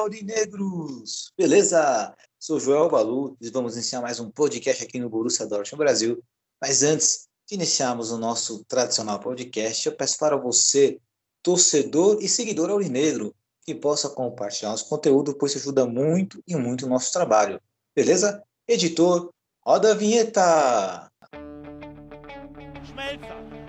Aurinegros! Beleza? Sou Joel Balu e vamos iniciar mais um podcast aqui no Borussia Dortmund Brasil. Mas antes de iniciarmos o nosso tradicional podcast, eu peço para você, torcedor e seguidor aurinegro, que possa compartilhar nosso conteúdo, pois isso ajuda muito e muito o nosso trabalho. Beleza? Editor, roda a vinheta! Schmelzer,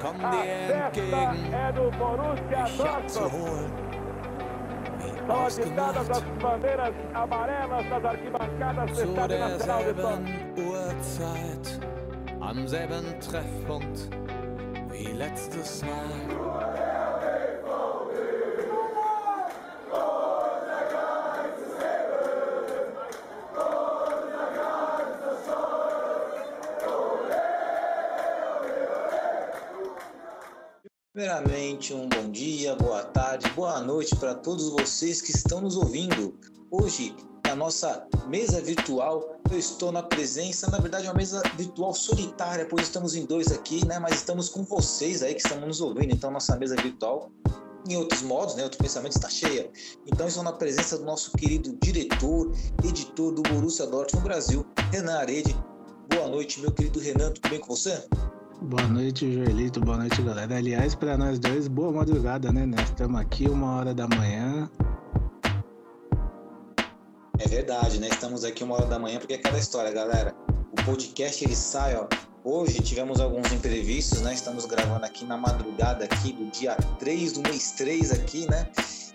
kommen dir entgegen, ich hab zu holen. Wie ausgemacht, zu derselben Uhrzeit, am selben Treffpunkt wie letztes Mal. Primeiramente, um bom dia, boa tarde, boa noite para todos vocês que estão nos ouvindo. Hoje, na nossa mesa virtual, eu estou na presença, na verdade, uma mesa virtual solitária, pois estamos em dois aqui, né? Mas estamos com vocês aí que estão nos ouvindo. Então, nossa mesa virtual, em outros modos, né? Outro pensamento está cheia. Então, estou na presença do nosso querido diretor, editor do Borussia Dortmund Brasil, Renan Arede. Boa noite, meu querido Renan, tudo bem com você? Boa noite, Joelito. Boa noite, galera. Aliás, para nós dois, boa madrugada, né? Nós estamos aqui uma hora da manhã. É verdade, né? Estamos aqui uma hora da manhã porque é aquela história, galera. O podcast ele sai, ó. Hoje tivemos alguns imprevistos, né? Estamos gravando aqui na madrugada aqui do dia 3 do mês 3 aqui, né?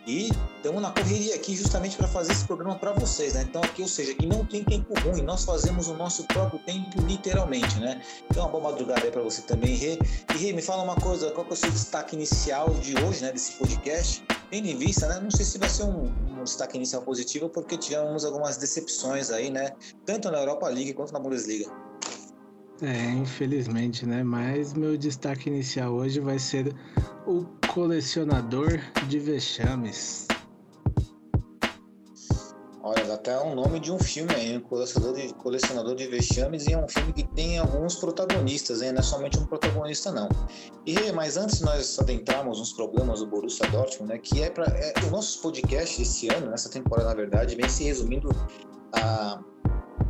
E estamos na correria aqui justamente para fazer esse programa para vocês, né? Então aqui, ou seja, que não tem tempo ruim, nós fazemos o nosso próprio tempo literalmente, né? Então uma boa madrugada aí para você também, Rê. E Rê, me fala uma coisa, qual que é o seu destaque inicial de hoje, né, desse podcast? Tendo em vista, né? Não sei se vai ser um, um destaque inicial positivo, porque tivemos algumas decepções aí, né? Tanto na Europa League quanto na Bundesliga. É, infelizmente, né? Mas meu destaque inicial hoje vai ser o colecionador de vexames. Olha, dá até um nome de um filme aí, colecionador de, colecionador de vexames, e é um filme que tem alguns protagonistas, hein? não é somente um protagonista, não. E, mas antes nós adentrarmos nos problemas do Borussia Dortmund, né, que é para é, o nosso podcast esse ano, nessa temporada, na verdade, vem se resumindo a,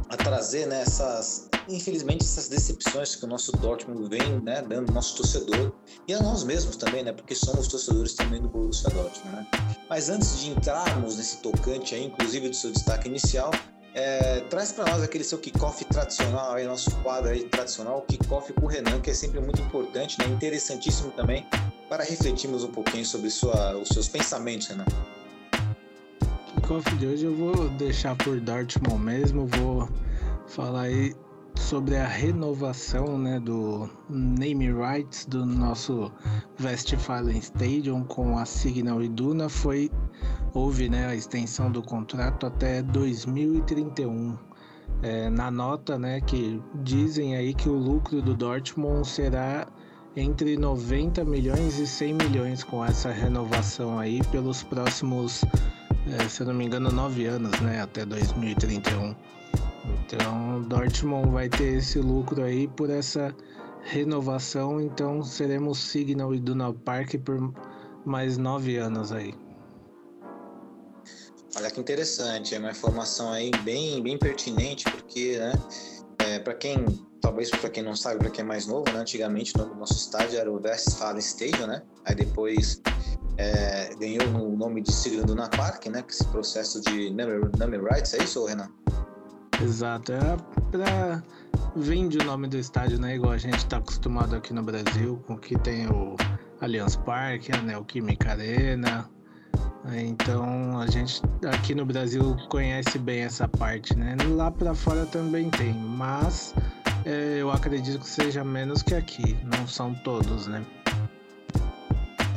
a trazer né, essas, infelizmente, essas decepções que o nosso Dortmund vem né, dando ao nosso torcedor, e a nós mesmos também, né, porque somos torcedores também do Borussia Dortmund, né. Mas antes de entrarmos nesse tocante aí, inclusive do seu destaque inicial, é, traz para nós aquele seu kickoff tradicional, aí, nosso quadro aí tradicional, o kickoff com o Renan, que é sempre muito importante, né, interessantíssimo também, para refletirmos um pouquinho sobre sua, os seus pensamentos, Renan. Kickoff de hoje eu vou deixar por Dortmund mesmo, vou falar aí sobre a renovação né, do name rights do nosso Westfalen Stadium com a Signal Iduna. Foi houve né, a extensão do contrato até 2031 é, na nota né, que dizem aí que o lucro do Dortmund será entre 90 milhões e 100 milhões com essa renovação aí pelos próximos se eu não me engano nove anos né, até 2031 então, Dortmund vai ter esse lucro aí por essa renovação. Então, seremos Signal e Duna Park por mais nove anos aí. Olha que interessante, é uma informação aí bem, bem pertinente, porque, né, é, para quem, talvez para quem não sabe, para quem é mais novo, né, antigamente o nosso estádio era o Westfalen Stadium, né, aí depois é, ganhou o nome de Signal Duna Park, né, que esse processo de number, number rights, é isso, Renan? Exato, é pra. Vende o nome do estádio, né? Igual a gente tá acostumado aqui no Brasil, com que tem o Allianz Parque, a Neoquímica Arena. Então a gente aqui no Brasil conhece bem essa parte, né? Lá para fora também tem, mas é, eu acredito que seja menos que aqui. Não são todos, né?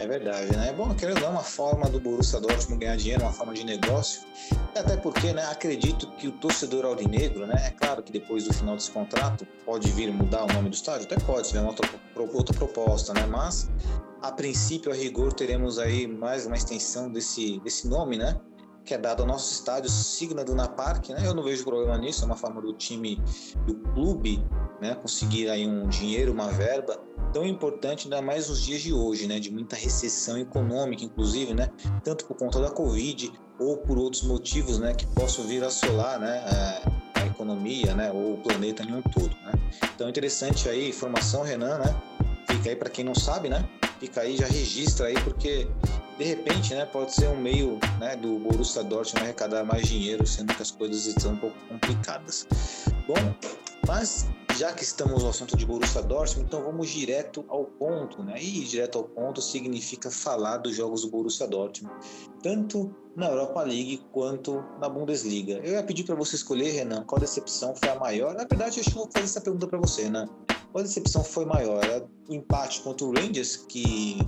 É verdade, né? Bom, querendo dar uma forma do Borussia Dortmund ganhar dinheiro, uma forma de negócio. Até porque, né, acredito que o torcedor aurinegro, né, é claro que depois do final desse contrato pode vir mudar o nome do estádio, até pode, se tiver outra, outra proposta, né? Mas a princípio, a rigor, teremos aí mais uma extensão desse, desse nome, né? Que é dado ao nosso estádio Signa Duna Park, né? Eu não vejo problema nisso, é uma forma do time, do clube, né? Conseguir aí um dinheiro, uma verba tão importante, ainda mais nos dias de hoje, né? De muita recessão econômica, inclusive, né? Tanto por conta da Covid ou por outros motivos, né? Que possam vir a assolar, né? A, a economia, né? Ou o planeta em um todo, né? Então, interessante aí, informação, Renan, né? Fica aí para quem não sabe, né? Fica aí, já registra aí, porque de repente, né, pode ser um meio né, do Borussia Dortmund arrecadar mais dinheiro, sendo que as coisas estão um pouco complicadas. Bom, mas já que estamos no assunto de Borussia Dortmund, então vamos direto ao ponto, né? E direto ao ponto significa falar dos jogos do Borussia Dortmund, tanto na Europa League quanto na Bundesliga. Eu ia pedir para você escolher, Renan, qual decepção foi a maior. Na verdade, eu acho que vou fazer essa pergunta para você, né? Qual decepção foi maior? O empate contra o Rangers, que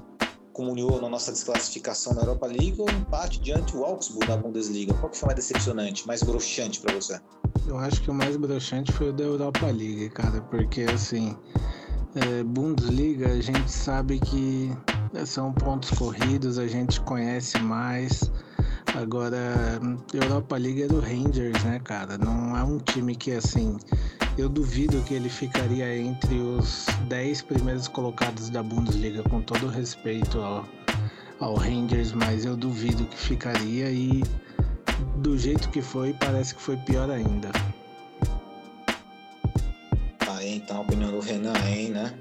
comunhou na nossa desclassificação na Europa League ou empate diante do Augsburg na Bundesliga? Qual que foi mais decepcionante, mais broxante para você? Eu acho que o mais broxante foi o da Europa League, cara, porque assim, é, Bundesliga a gente sabe que são pontos corridos, a gente conhece mais. Agora, Europa League é do Rangers, né, cara? Não é um time que assim eu duvido que ele ficaria entre os 10 primeiros colocados da Bundesliga, com todo respeito ao, ao Rangers, mas eu duvido que ficaria e do jeito que foi, parece que foi pior ainda. Tá, então a opinião do Renan, hein, né?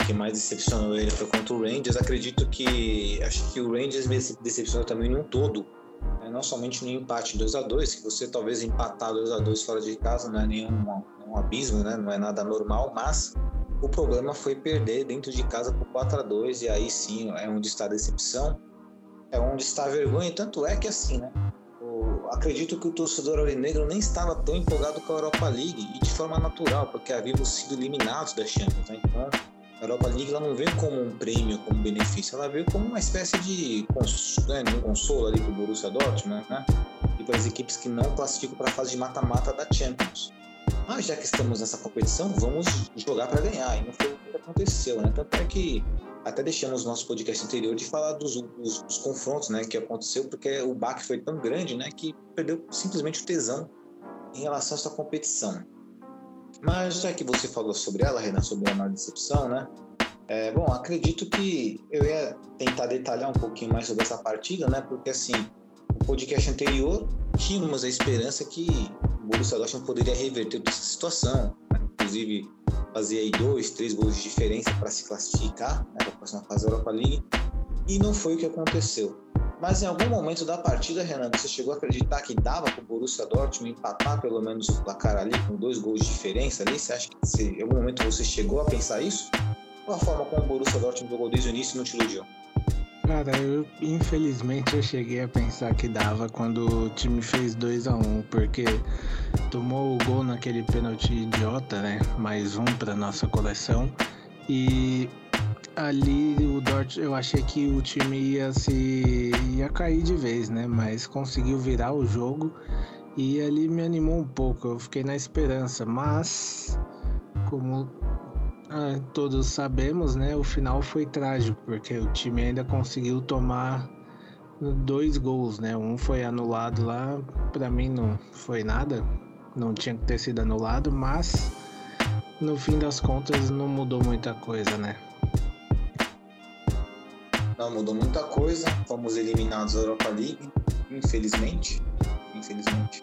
O que mais decepcionou ele foi contra o Rangers. Acredito que. Acho que o Rangers me decepcionou também num todo. Né? Não somente no empate 2 a 2 que você talvez empatar 2 a 2 fora de casa não é nenhum um abismo, né? Não é nada normal, mas o problema foi perder dentro de casa por 4 a 2 e aí sim é onde está a decepção, é onde está a vergonha, tanto é que assim, né? O, acredito que o torcedor aurinegro nem estava tão empolgado com a Europa League e de forma natural, porque havíamos sido eliminados da Champions, né? Então, a Europa League ela não veio como um prêmio, como benefício, ela veio como uma espécie de consolo, né, um consolo ali para o Borussia Dortmund, né? E para as equipes que não classificam para a fase de mata-mata da Champions. Mas já que estamos nessa competição, vamos jogar para ganhar. E não foi o que aconteceu, né? Tanto é que até deixamos nosso podcast anterior de falar dos, dos, dos, confrontos, né, que aconteceu, porque o baque foi tão grande, né, que perdeu simplesmente o tesão em relação a essa competição. Mas já que você falou sobre ela, Renan, sobre a maior decepção, né, é, bom, acredito que eu ia tentar detalhar um pouquinho mais sobre essa partida, né, porque assim, no podcast anterior tínhamos a esperança que o Borussia Dortmund poderia reverter toda essa situação, né? inclusive fazer aí dois, três gols de diferença para se classificar né, para a próxima fase da Europa League, e não foi o que aconteceu. Mas em algum momento da partida, Renan, você chegou a acreditar que dava para o Borussia Dortmund empatar pelo menos o placar ali com dois gols de diferença ali? Você acha que você, em algum momento você chegou a pensar isso? Ou a forma como o Borussia Dortmund jogou desde o início não te iludiu? Cara, eu infelizmente eu cheguei a pensar que dava quando o time fez 2 a 1 um, porque tomou o gol naquele pênalti idiota, né? Mais um para nossa coleção. E ali o Dort, eu achei que o time ia se ia cair de vez, né? Mas conseguiu virar o jogo e ali me animou um pouco. Eu fiquei na esperança, mas como ah, todos sabemos, né? O final foi trágico, porque o time ainda conseguiu tomar dois gols, né? Um foi anulado lá, para mim não foi nada, não tinha que ter sido anulado, mas no fim das contas não mudou muita coisa, né? Não mudou muita coisa, fomos eliminados da Europa League, infelizmente, infelizmente.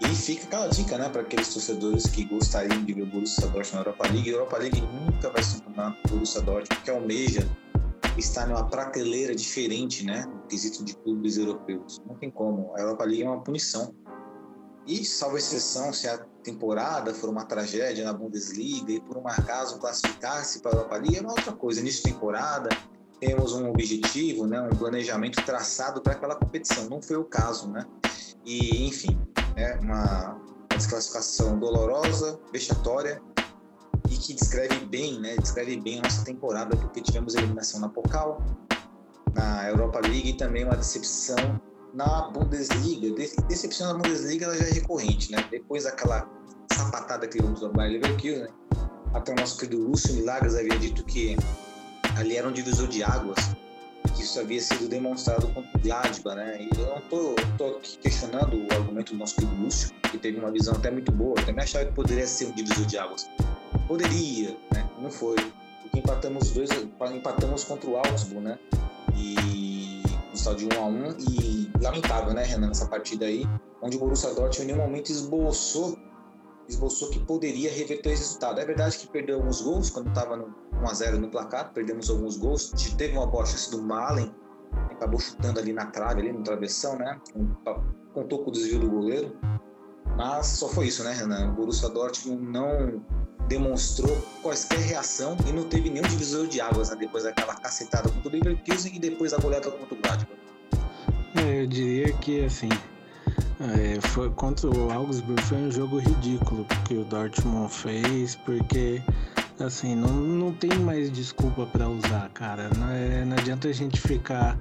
E fica aquela dica, né, para aqueles torcedores que gostariam de ver o Borussia Dortmund na Europa League. A Europa League nunca vai um campeonato do Borussia Dortmund, porque almeja estar numa prateleira diferente, né, no quesito de clubes europeus. Não tem como. A Europa League é uma punição. E, salvo exceção, se a temporada for uma tragédia na Bundesliga e por um acaso classificar-se para a Europa League, é uma outra coisa. Início de temporada, temos um objetivo, né, um planejamento traçado para aquela competição. Não foi o caso, né? E, enfim, é uma, desclassificação dolorosa, vexatória e que descreve bem, né? Descreve bem a nossa temporada, porque tivemos eliminação na Pocal, na Europa League e também uma decepção na Bundesliga. Decepção na Bundesliga ela já é recorrente, né? Depois daquela sapatada que vimos no Bayer Leverkusen, né? até o nosso querido Lúcio Milagres havia dito que ali era um divisor de águas, que isso havia sido demonstrado contra o Gladbach, né? E eu não tô, tô questionando o argumento do nosso querido Lúcio, que teve uma visão até muito boa, eu também achava que poderia ser um divisor de águas. Poderia, né? Não foi. Porque empatamos dois, empatamos contra o Augsburg, né? E no de 1 a 1 e lamentável, né, Renan, essa partida aí, onde o Borussia Dortmund em nenhum momento esboçou esboçou que poderia reverter esse resultado. É verdade que perdeu alguns gols quando estava no 1 a 0 no placar, perdemos alguns gols. Teve uma boa chance do Malen, acabou chutando ali na trave, ali no travessão, né? Contou com o desvio do goleiro. Mas só foi isso, né, Renan? O Borussia Dortmund não demonstrou quaisquer reação e não teve nenhum divisor de águas né? depois daquela cacetada contra o Leverkusen e depois da goleada contra o Gladbach. É, eu diria que, assim, é, foi contra o Augsburg foi um jogo ridículo que o Dortmund fez, porque assim, não, não tem mais desculpa para usar, cara. Não, é, não adianta a gente ficar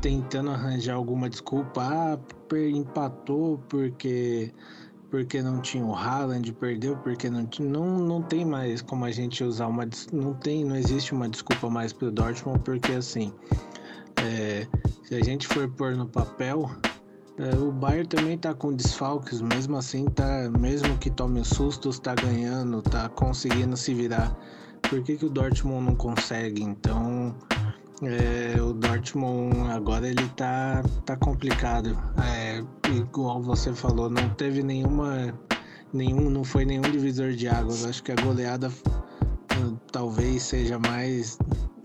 tentando arranjar alguma desculpa. Ah, empatou porque porque não tinha o Haaland, perdeu porque não tinha, não, não tem mais como a gente usar uma não tem, não existe uma desculpa mais para o Dortmund porque assim, é, se a gente for pôr no papel, é, o Bayern também tá com desfalques, mesmo assim tá, mesmo que tome sustos, tá ganhando, tá conseguindo se virar. Por que, que o Dortmund não consegue? Então, é, o Dortmund agora ele tá, tá complicado. É, igual você falou, não teve nenhuma, nenhum, não foi nenhum divisor de águas. Acho que a goleada uh, talvez seja mais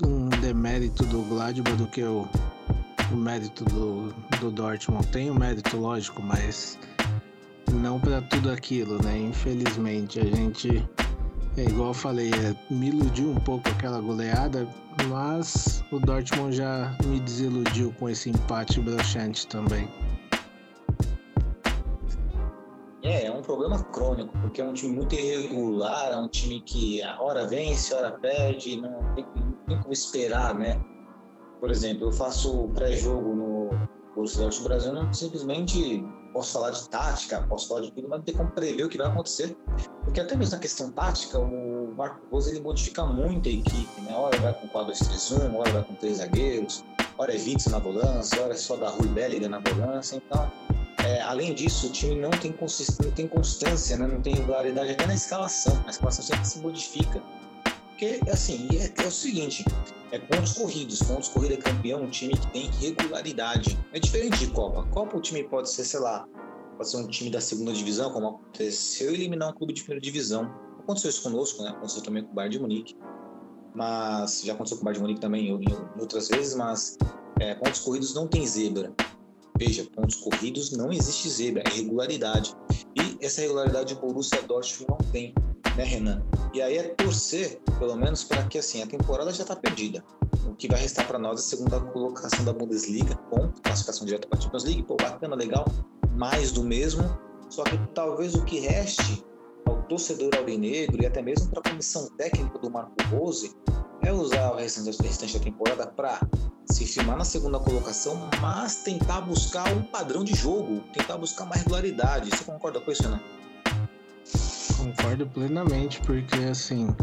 um demérito do Gladbach do que o o mérito do, do Dortmund. Tem o mérito, lógico, mas não para tudo aquilo, né? Infelizmente, a gente, é igual eu falei, é, me iludiu um pouco aquela goleada, mas o Dortmund já me desiludiu com esse empate broxante também. É, é um problema crônico, porque é um time muito irregular, é um time que a hora vence, a hora perde, não tem, não tem como esperar, né? Por exemplo, eu faço pré-jogo no Borussia Dortmund Brasil, não simplesmente posso falar de tática, posso falar de tudo, mas não tem como prever o que vai acontecer. Porque até mesmo na questão tática, o Marco Rose ele modifica muito a equipe, né? Hora vai com 4-2-3-1, hora vai com três zagueiros, hora é Vitz na volância, hora é só da Rui Belliga na volância, então... É, além disso, o time não tem, não tem constância, né? não tem regularidade até na escalação. A escalação sempre se modifica. Porque, assim, é, é o seguinte: é pontos corridos. Pontos corrida é campeão, um time que tem regularidade. É diferente de Copa. Copa, o time pode ser, sei lá, pode ser um time da segunda divisão, como aconteceu, eliminar um clube de primeira divisão. Aconteceu isso conosco, né? Aconteceu também com o Bayern de Munique. Mas já aconteceu com o Bayern de Munique também em outras vezes, mas é, pontos corridos não tem zebra. Veja, pontos corridos não existe zebra, é regularidade. E essa regularidade o Borussia Dortmund não tem né, Renan? E aí é torcer, pelo menos, para que assim, a temporada já está perdida. O que vai restar para nós é a segunda colocação da Bundesliga, com classificação direta para a Champions League. Pô, bacana, legal, mais do mesmo. Só que talvez o que reste ao torcedor aurinegro e até mesmo para a comissão técnica do Marco Rose é usar o restante, da temporada para se firmar na segunda colocação, mas tentar buscar um padrão de jogo, tentar buscar uma regularidade. Você concorda com isso, Renan? Concordo plenamente, porque assim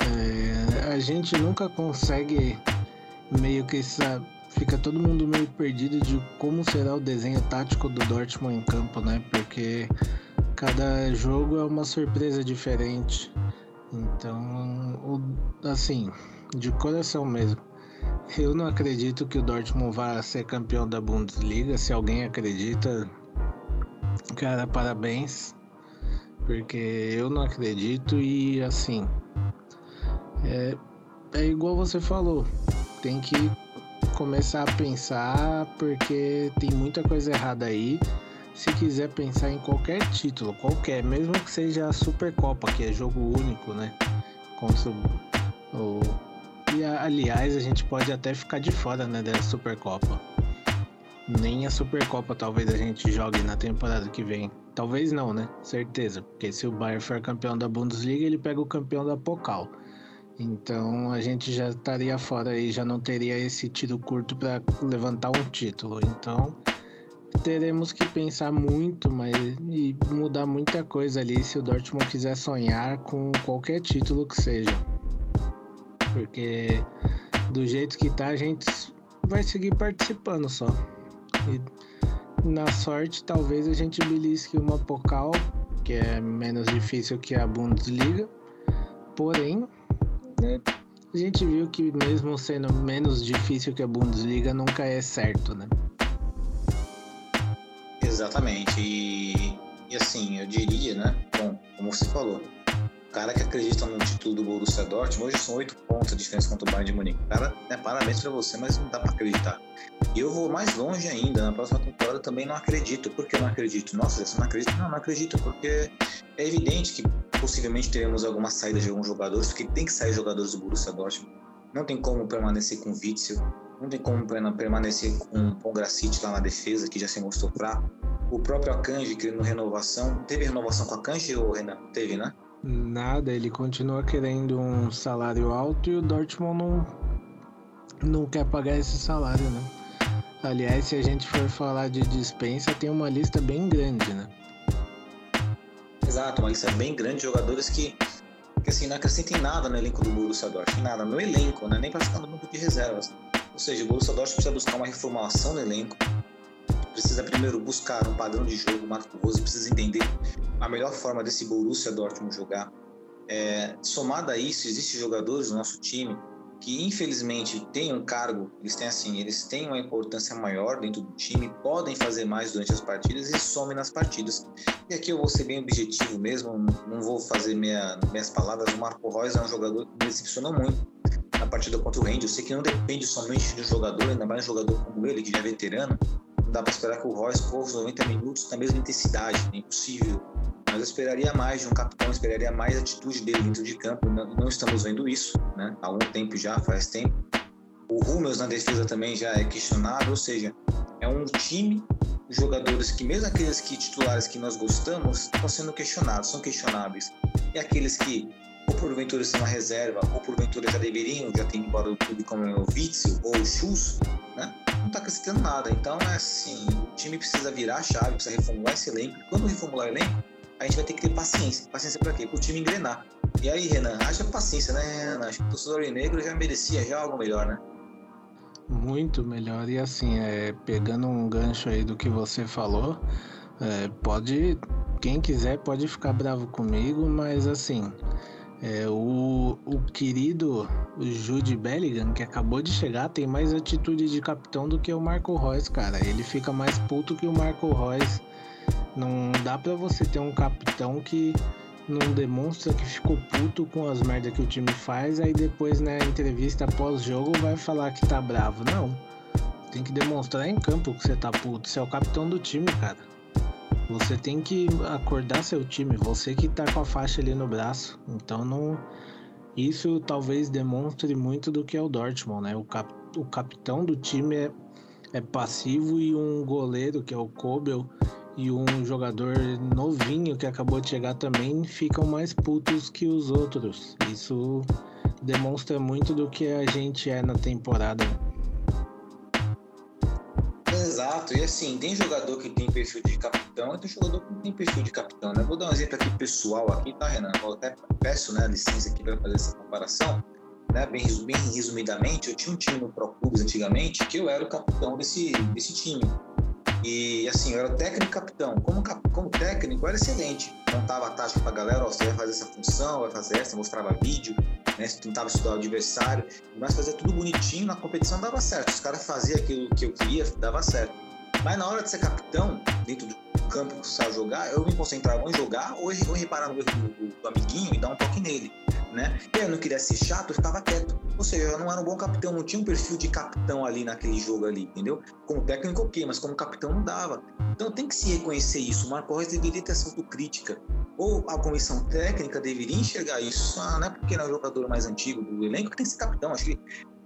é, a gente nunca consegue meio que sabe, fica todo mundo meio perdido de como será o desenho tático do Dortmund em campo, né? Porque cada jogo é uma surpresa diferente. Então, assim, de coração mesmo. Eu não acredito que o Dortmund vá ser campeão da Bundesliga. Se alguém acredita, cara, parabéns porque eu não acredito e assim é, é igual você falou, tem que começar a pensar porque tem muita coisa errada aí. Se quiser pensar em qualquer título, qualquer, mesmo que seja a Supercopa, que é jogo único, né? Contra o, e aliás, a gente pode até ficar de fora, né, da Supercopa. Nem a Supercopa talvez a gente jogue na temporada que vem. Talvez não, né? Certeza. Porque se o Bayern for campeão da Bundesliga, ele pega o campeão da Pokal. Então a gente já estaria fora e já não teria esse tiro curto para levantar um título. Então teremos que pensar muito mas, e mudar muita coisa ali se o Dortmund quiser sonhar com qualquer título que seja. Porque do jeito que tá, a gente vai seguir participando só. E na sorte, talvez a gente belisque uma Pokal, que é menos difícil que a Bundesliga. Porém, né, a gente viu que mesmo sendo menos difícil que a Bundesliga, nunca é certo, né? Exatamente. E, e assim, eu diria, né? Bom, como você falou, cara que acredita no título do Borussia Dortmund, hoje são oito pontos a diferença contra o Bayern de Munique. Cara, né, parabéns para você, mas não dá para acreditar. E eu vou mais longe ainda, na próxima temporada eu também não acredito. Por que não acredito? Nossa, você não acredita? Não, não acredito, porque é evidente que possivelmente teremos alguma saída de alguns jogadores, porque tem que sair jogadores do Borussia Dortmund. Não tem como permanecer com o Witzel, não tem como permanecer com o Pongracic lá na defesa, que já se mostrou fraco. O próprio Akanji querendo renovação. Teve renovação com a Akanji ou Renan? Teve, né? Nada, ele continua querendo um salário alto e o Dortmund não, não quer pagar esse salário, né? Aliás, se a gente for falar de dispensa, tem uma lista bem grande, né? Exato, uma lista bem grande de jogadores que, que assim, não acrescentem nada no elenco do Borussia Dortmund, nada, no elenco, né? nem para ficar no banco de reservas. Ou seja, o Borussia Dortmund precisa buscar uma reformulação no elenco, precisa primeiro buscar um padrão de jogo, Marco Rose precisa entender a melhor forma desse Borussia Dortmund jogar. É, somado a isso, existem jogadores no nosso time que infelizmente têm um cargo, eles têm assim, eles têm uma importância maior dentro do time, podem fazer mais durante as partidas e somem nas partidas. E aqui eu vou ser bem objetivo mesmo, não vou fazer minha, minhas palavras. O Marco Reus é um jogador que me decepcionou muito na partida contra o Randy. Eu sei que não depende somente do jogador, ainda mais um jogador como ele, que já é veterano. Dá para esperar que o Royce corra os 90 minutos na mesma intensidade, é impossível. Mas eu esperaria mais de um capitão, esperaria mais atitude dele dentro de campo. Não, não estamos vendo isso, né? Há algum tempo já, faz tempo. O Rummels na defesa também já é questionado, ou seja, é um time de jogadores que, mesmo aqueles que titulares que nós gostamos, estão sendo questionados, são questionáveis. E aqueles que, ou porventura são uma reserva, ou porventura já deveriam, já ido embora do clube, como o Witzel ou o Schuss, né? Não está acrescentando nada. Então, é assim, o time precisa virar a chave, precisa reformular esse elenco. Quando reformular o elenco, a gente vai ter que ter paciência. Paciência para quê? Para o time engrenar. E aí, Renan, haja paciência, né, Renan? Acho que o torcedor negro já merecia já algo melhor, né? Muito melhor. E assim, é, pegando um gancho aí do que você falou, é, pode. Quem quiser pode ficar bravo comigo, mas assim. É, o, o querido Jude Bellingham, que acabou de chegar, tem mais atitude de capitão do que o Marco Reus, cara. Ele fica mais puto que o Marco Reus não dá para você ter um capitão que não demonstra que ficou puto com as merdas que o time faz, aí depois na entrevista pós-jogo vai falar que tá bravo. Não. Tem que demonstrar em campo que você tá puto. Você é o capitão do time, cara. Você tem que acordar seu time, você que tá com a faixa ali no braço. Então não. Isso talvez demonstre muito do que é o Dortmund, né? O, cap... o capitão do time é... é passivo e um goleiro, que é o Kobel, e um jogador novinho que acabou de chegar também ficam mais putos que os outros. Isso demonstra muito do que a gente é na temporada. Exato, e assim, tem jogador que tem perfil de capitão e tem jogador que não tem perfil de capitão, né? Vou dar um exemplo aqui pessoal aqui, tá, Renan? Eu até peço né, licença aqui para fazer essa comparação. Né, bem, bem resumidamente, eu tinha um time no Pro Clubes antigamente que eu era o capitão desse, desse time. E assim, eu era técnico capitão. Como, como técnico, era excelente. Montava a tática pra galera, ó, você vai fazer essa função, vai fazer essa, mostrava vídeo, né? Tentava estudar o adversário, mas fazia tudo bonitinho, na competição dava certo. Os caras faziam aquilo que eu queria, dava certo. Mas na hora de ser capitão, dentro do campo que você jogar, eu me concentrava em jogar ou em reparar no erro do, do, amiguinho e dar um toque nele né? E eu não queria ser chato, eu ficava quieto. Ou seja, eu não era um bom capitão, não tinha um perfil de capitão ali naquele jogo ali, entendeu? Como técnico, ok, mas como capitão não dava. Então tem que se reconhecer isso. O Marco Reus deveria ter essa autocrítica. Ou a comissão técnica deveria enxergar isso. Ah, não é porque é o jogador mais antigo do elenco que tem que ser capitão. Acho que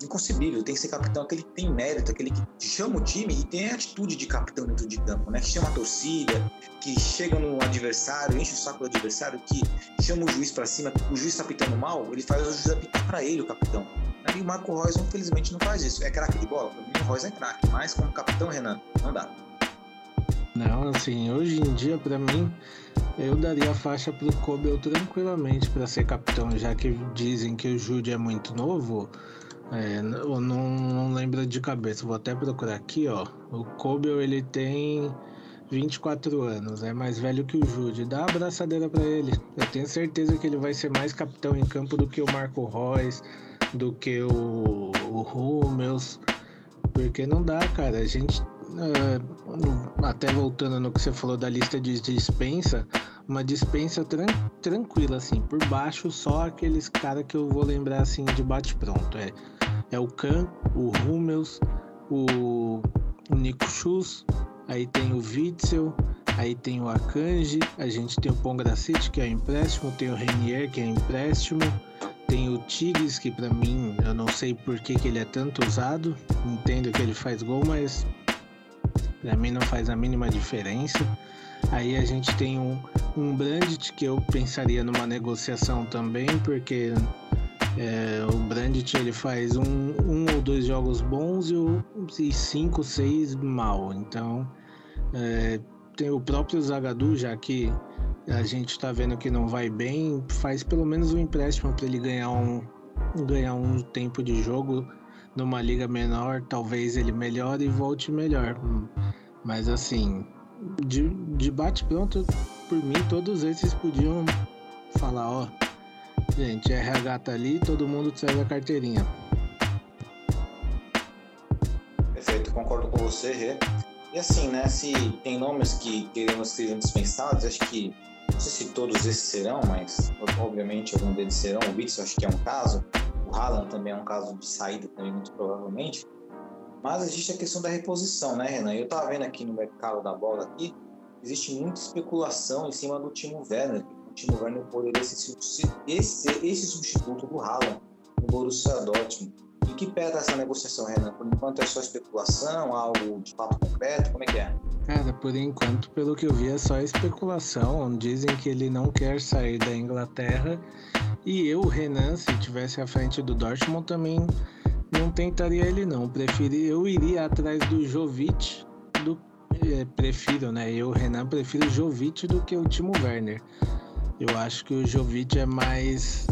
inconcebível. Tem que ser capitão aquele que tem mérito, aquele que chama o time e tem a atitude de capitão dentro de campo, né? Que chama a torcida, que chega no adversário, enche o saco do adversário, que chama o juiz para cima. O juiz está pitando mal, ele faz o juiz apitar para ele, o capitão. E o Marco Reus, infelizmente, não faz isso. É craque de bola? Para mim, o Reus é craque, mas como capitão, Renan, não dá. Não, assim, hoje em dia, para mim, eu daria a faixa pro Kobe tranquilamente para ser capitão, já que dizem que o Jude é muito novo. É, eu não, não lembro de cabeça, vou até procurar aqui, ó. O Kobe, ele tem 24 anos, é mais velho que o Jude. Dá a abraçadeira para ele. Eu tenho certeza que ele vai ser mais capitão em campo do que o Marco Reus, do que o, o. Porque não dá, cara. A gente uh, até voltando no que você falou da lista de dispensa, uma dispensa tran tranquila, assim, por baixo, só aqueles caras que eu vou lembrar assim de bate-pronto. É, é o Khan, o Hummels, o, o Nico Schuss, aí tem o Witzel, aí tem o Akanji, a gente tem o Pongracite, que é empréstimo, tem o Renier, que é empréstimo. Tem o Tigres, que para mim eu não sei por que, que ele é tanto usado. Entendo que ele faz gol, mas para mim não faz a mínima diferença. Aí a gente tem um, um Brandit que eu pensaria numa negociação também, porque é, o Brandit ele faz um, um ou dois jogos bons e, o, e cinco, seis mal. Então é, tem o próprio Zagadu, já que a gente está vendo que não vai bem, faz pelo menos um empréstimo para ele ganhar um, ganhar um tempo de jogo numa liga menor, talvez ele melhore e volte melhor. Mas assim, de, de bate-pronto, por mim, todos esses podiam falar, ó, gente, RH tá ali, todo mundo traz a carteirinha. Perfeito, concordo com você, Rê. E assim, né, se tem nomes que queremos que sejam dispensados, acho que, não sei se todos esses serão, mas obviamente algum deles serão, o Witzel acho que é um caso, o Haaland também é um caso de saída também, muito provavelmente, mas existe a questão da reposição, né, Renan? Eu estava vendo aqui no mercado da bola aqui, existe muita especulação em cima do Timo Werner. O Timo Werner poderia ser esse, esse substituto do Haaland no Borussia Dortmund. E que pé tá essa negociação, Renan? Por enquanto é só especulação, algo de fato concreto? Como é que é? Cara, por enquanto, pelo que eu vi, é só especulação. Dizem que ele não quer sair da Inglaterra. E eu, Renan, se tivesse à frente do Dortmund, também não tentaria ele não. Preferi, eu iria atrás do Jovic do é, prefiro, né? Eu, Renan, prefiro Jovic do que o Timo Werner. Eu acho que o Jovic é mais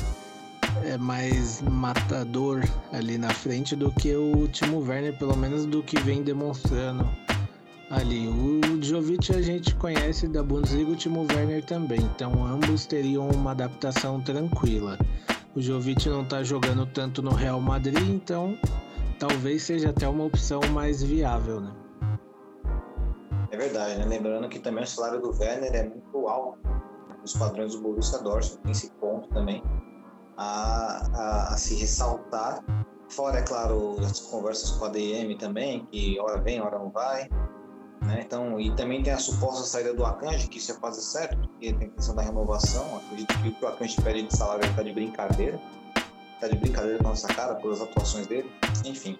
é mais matador ali na frente do que o Timo Werner, pelo menos do que vem demonstrando ali. O Jovic a gente conhece da Bundesliga, o Timo Werner também, então ambos teriam uma adaptação tranquila. O Jovic não está jogando tanto no Real Madrid, então talvez seja até uma opção mais viável, né? É verdade, né? Lembrando que também o salário do Werner é muito alto nos padrões do Borussia Dortmund, tem esse ponto também a, a, a, se ressaltar. Fora, é claro, as conversas com a DM também, que hora vem, hora não vai. Né? Então, e também tem a suposta saída do Akanji, que isso é quase certo, porque tem a questão da renovação. Acredito que o que o Akanji pede de salário está de brincadeira. Está de brincadeira com a nossa cara, pelas atuações dele. Enfim.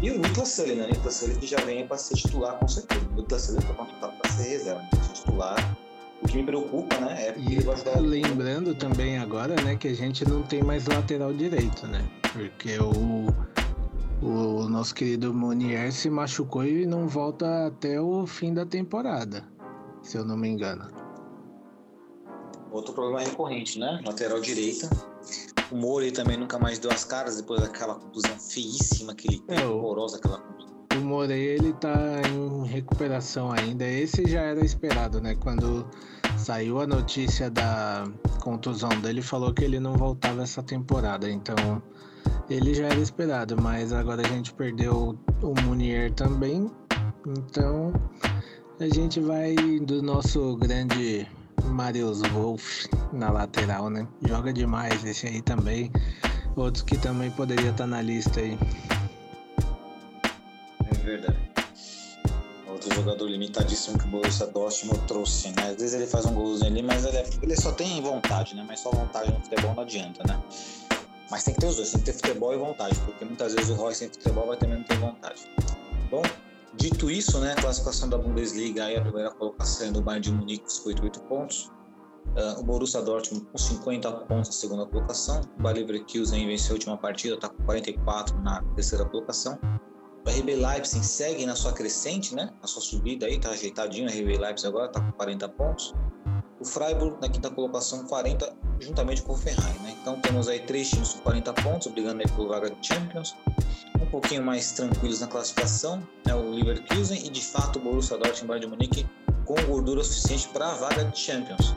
E o Niklas Sully, né? Niklas Sully que já vem para ser titular com certeza. O Niklas Sully está contratado para ser reserva, ser titular. O que me preocupa, né? É e ajudar. Lembrando também agora, né, que a gente não tem mais lateral direito, né? Porque o o nosso querido Monier se machucou e não volta até o fim da temporada, se eu não me engano. Outro problema recorrente, né? Lateral direita. O Mori também nunca mais deu as caras depois daquela contusão feíssima que ele teve, é, horrorosa aquela contusão. O Morey, ele tá em recuperação ainda. Esse já era esperado, né? Quando saiu a notícia da contusão dele, falou que ele não voltava essa temporada. Então, ele já era esperado, mas agora a gente perdeu o Munier também. Então a gente vai do nosso grande Marius Wolf na lateral, né? Joga demais esse aí também. Outros que também poderia estar na lista aí. É verdade. Outro jogador limitadíssimo que o Borussia Dortmund trouxe, né? Às vezes ele faz um golzinho ali, mas ele, é, ele só tem vontade, né? Mas só vontade no futebol não adianta, né? Mas tem que ter os dois, tem que ter futebol e vontade, porque muitas vezes o Roy sem futebol vai também não ter vontade. Bom, dito isso, né? A classificação da Bundesliga aí, a primeira colocação do Bayern de Munique com 58 pontos. Uh, o Borussia Dortmund com 50 pontos na segunda colocação. O Bayer Leverkusen venceu a última partida, está com 44 na terceira colocação. O RB Leipzig segue na sua crescente, né? Na sua subida aí, tá ajeitadinho. O RB Leipzig agora está com 40 pontos. O Freiburg na quinta colocação, 40, juntamente com o Ferrari, né? Então temos aí três times com 40 pontos, brigando aí por vaga de Champions. Um pouquinho mais tranquilos na classificação, né? O Leverkusen e de fato o Borussia Dortmund de Munique com gordura suficiente para a vaga de Champions.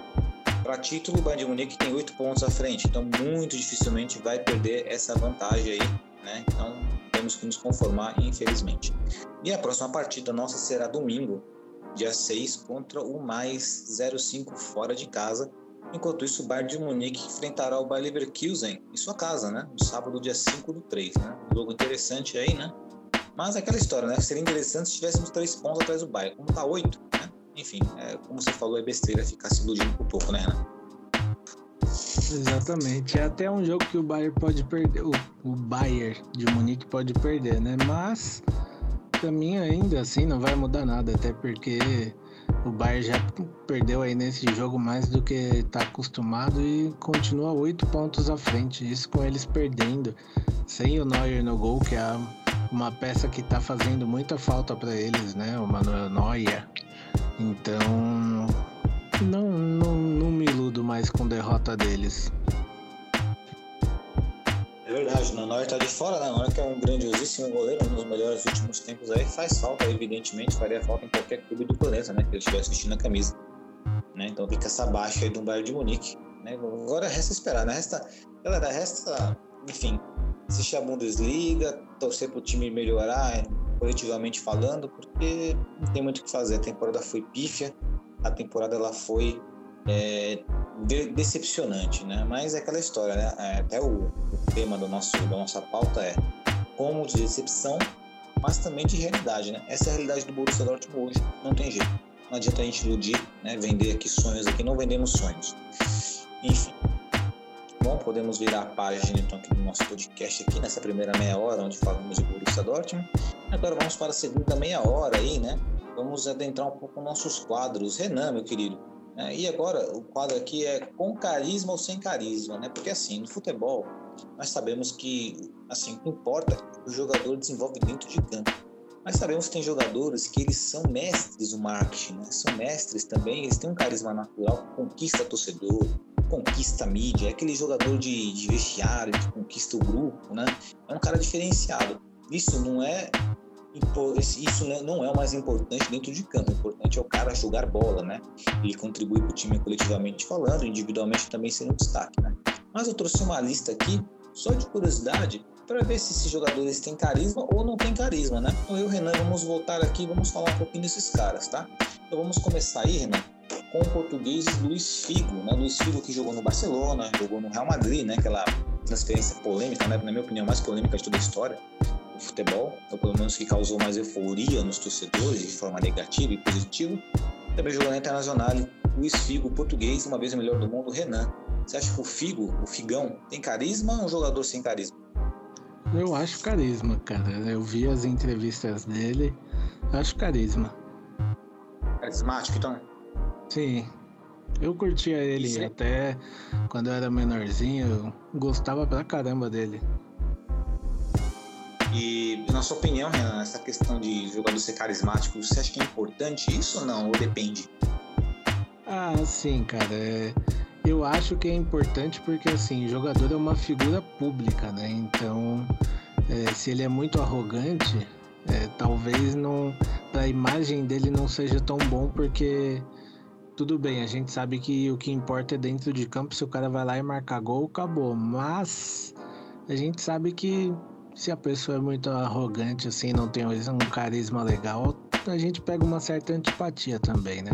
Para título, o Bayern de Munique tem oito pontos à frente, então muito dificilmente vai perder essa vantagem aí, né? Então temos que nos conformar, infelizmente. E a próxima partida nossa será domingo, dia 6, contra o mais 05 fora de casa. Enquanto isso, o Bayern de Munique enfrentará o Bayer Leverkusen em sua casa, né? No sábado, dia 5 do 3, né? Um jogo interessante aí, né? Mas é aquela história, né? Seria interessante se tivéssemos três pontos atrás do Bayern. Como tá oito, né? Enfim, é, como você falou, é besteira ficar se iludindo por pouco, né, Renan? Exatamente. É até um jogo que o Bayern pode perder, o, o Bayern de Munique pode perder, né? Mas para mim ainda assim não vai mudar nada, até porque o Bayern já perdeu aí nesse jogo mais do que está acostumado e continua oito pontos à frente. Isso com eles perdendo, sem o Neuer no gol, que é uma peça que está fazendo muita falta para eles, né? O Manuel Neuer. Então não, não, não me iludo mais com derrota deles. É verdade, o Nanoi tá de fora, né? Nanoi que é um grandiosíssimo goleiro, um dos melhores últimos tempos aí, faz falta, evidentemente, faria falta em qualquer clube do planeta, né? Que ele estivesse vestindo a camisa. Né? Então fica essa baixa aí do Bayern de Munique. Né? Agora resta esperar, né? Resta, galera, resta, enfim, assistir a Bundesliga, torcer pro time melhorar, coletivamente falando, porque não tem muito o que fazer. A temporada foi pífia, a temporada ela foi é, de, decepcionante, né? Mas é aquela história, né? É, até o, o, tema do nosso, da nossa pauta é como de decepção, mas também de realidade, né? Essa é a realidade do Borussia Dortmund hoje, não tem jeito. Não adianta a gente iludir, né? Vender aqui sonhos aqui, não vendemos sonhos. Enfim. Bom, podemos virar a página então aqui do nosso podcast aqui nessa primeira meia hora onde falamos de Borussia Dortmund. Agora vamos para a segunda meia hora aí, né? vamos adentrar um pouco nossos quadros. Renan, meu querido, né? e agora o quadro aqui é com carisma ou sem carisma, né? Porque assim, no futebol, nós sabemos que assim, o que importa é o jogador desenvolve dentro de campo. Mas sabemos que tem jogadores que eles são mestres do marketing, né? São mestres também, eles têm um carisma natural que conquista torcedor, conquista mídia, é aquele jogador de, de vestiário que conquista o grupo, né? É um cara diferenciado. Isso não é isso não é o mais importante dentro de campo. O importante é o cara jogar bola, né? Ele contribui para o time coletivamente falando, individualmente também sendo um destaque, né? Mas eu trouxe uma lista aqui, só de curiosidade, para ver se esses jogadores têm carisma ou não têm carisma, né? Então eu e o Renan vamos voltar aqui e vamos falar um pouquinho desses caras, tá? Então vamos começar aí, Renan, com o português Luiz Figo, né? Luiz Figo que jogou no Barcelona, jogou no Real Madrid, né? Aquela transferência polêmica, né? na minha opinião, mais polêmica de toda a história futebol, ou pelo menos que causou mais euforia nos torcedores de forma negativa e positiva. Também jogou na Internacional, Luiz Figo, português, uma vez o melhor do mundo, Renan. Você acha que o Figo, o Figão, tem carisma ou um jogador sem carisma? Eu acho carisma, cara. Eu vi as entrevistas dele, acho carisma. Carismático, então? Sim. Eu curtia ele é até quando eu era menorzinho, eu gostava pra caramba dele. E, na sua opinião, Renan, essa questão de jogador ser carismático, você acha que é importante isso ou não? Ou depende? Ah, sim, cara. É... Eu acho que é importante porque, assim, jogador é uma figura pública, né? Então, é, se ele é muito arrogante, é, talvez não. a imagem dele não seja tão bom porque. Tudo bem, a gente sabe que o que importa é dentro de campo, se o cara vai lá e marcar gol, acabou. Mas a gente sabe que se a pessoa é muito arrogante, assim, não tem um carisma legal, a gente pega uma certa antipatia também, né?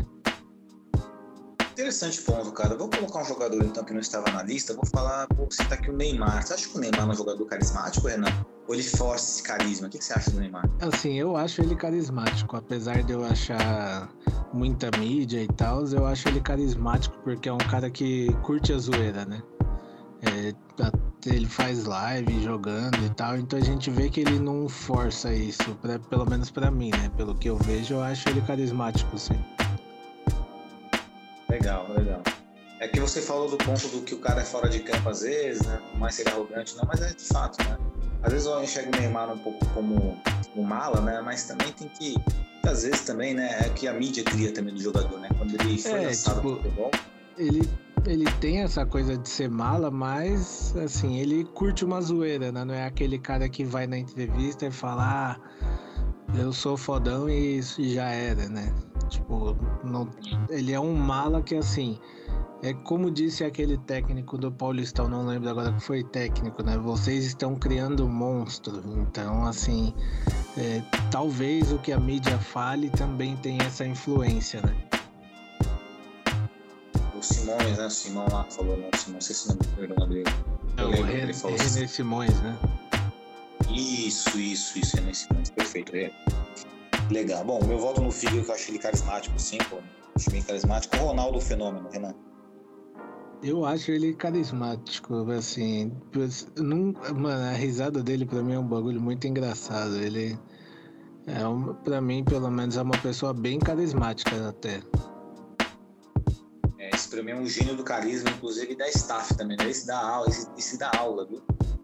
Interessante ponto, cara. Vou colocar um jogador então que não estava na lista. Vou falar, vou citar aqui o Neymar. Você acha que o Neymar é um jogador carismático, Renan? Ou ele força esse carisma? O que você acha do Neymar? Assim, eu acho ele carismático. Apesar de eu achar muita mídia e tal, eu acho ele carismático porque é um cara que curte a zoeira, né? É, ele faz live jogando e tal, então a gente vê que ele não força isso, pra, pelo menos para mim, né? Pelo que eu vejo, eu acho ele carismático, sim. Legal, legal. É que você falou do ponto do que o cara é fora de campo às vezes, né? Mais ser arrogante, não, mas é de fato, né? Às vezes eu enxergo o Neymar um pouco como um mala, né? Mas também tem que. Às vezes também, né? É que a mídia cria também do jogador, né? Quando ele foi É, lançado tipo, pro futebol. Ele, ele tem essa coisa de ser mala, mas assim, ele curte uma zoeira, né? Não é aquele cara que vai na entrevista e fala, ah, eu sou fodão e isso já era, né? Tipo, não, ele é um mala que assim. É como disse aquele técnico do Paulistão, não lembro agora que foi técnico, né? Vocês estão criando um monstro. Então, assim, é, talvez o que a mídia fale também tenha essa influência, né? O Simões, né? O Simão lá falou, não, o Simão, não sei se não me nome dele. É Eu o lembro que René ele falou assim. René Simões, né? Isso, isso, isso, é nesse. Perfeito, é. Legal. Bom, meu voto no Figueiredo, que eu acho ele carismático, sim, pô. Acho bem carismático. O Ronaldo Fenômeno, Renan. Eu acho ele carismático, assim. Não, mano, a risada dele pra mim é um bagulho muito engraçado. Ele é, um, pra mim, pelo menos, é uma pessoa bem carismática até. É, esse pra mim é um gênio do carisma, inclusive da staff também, né? Esse dá aula, esse, esse dá aula, viu?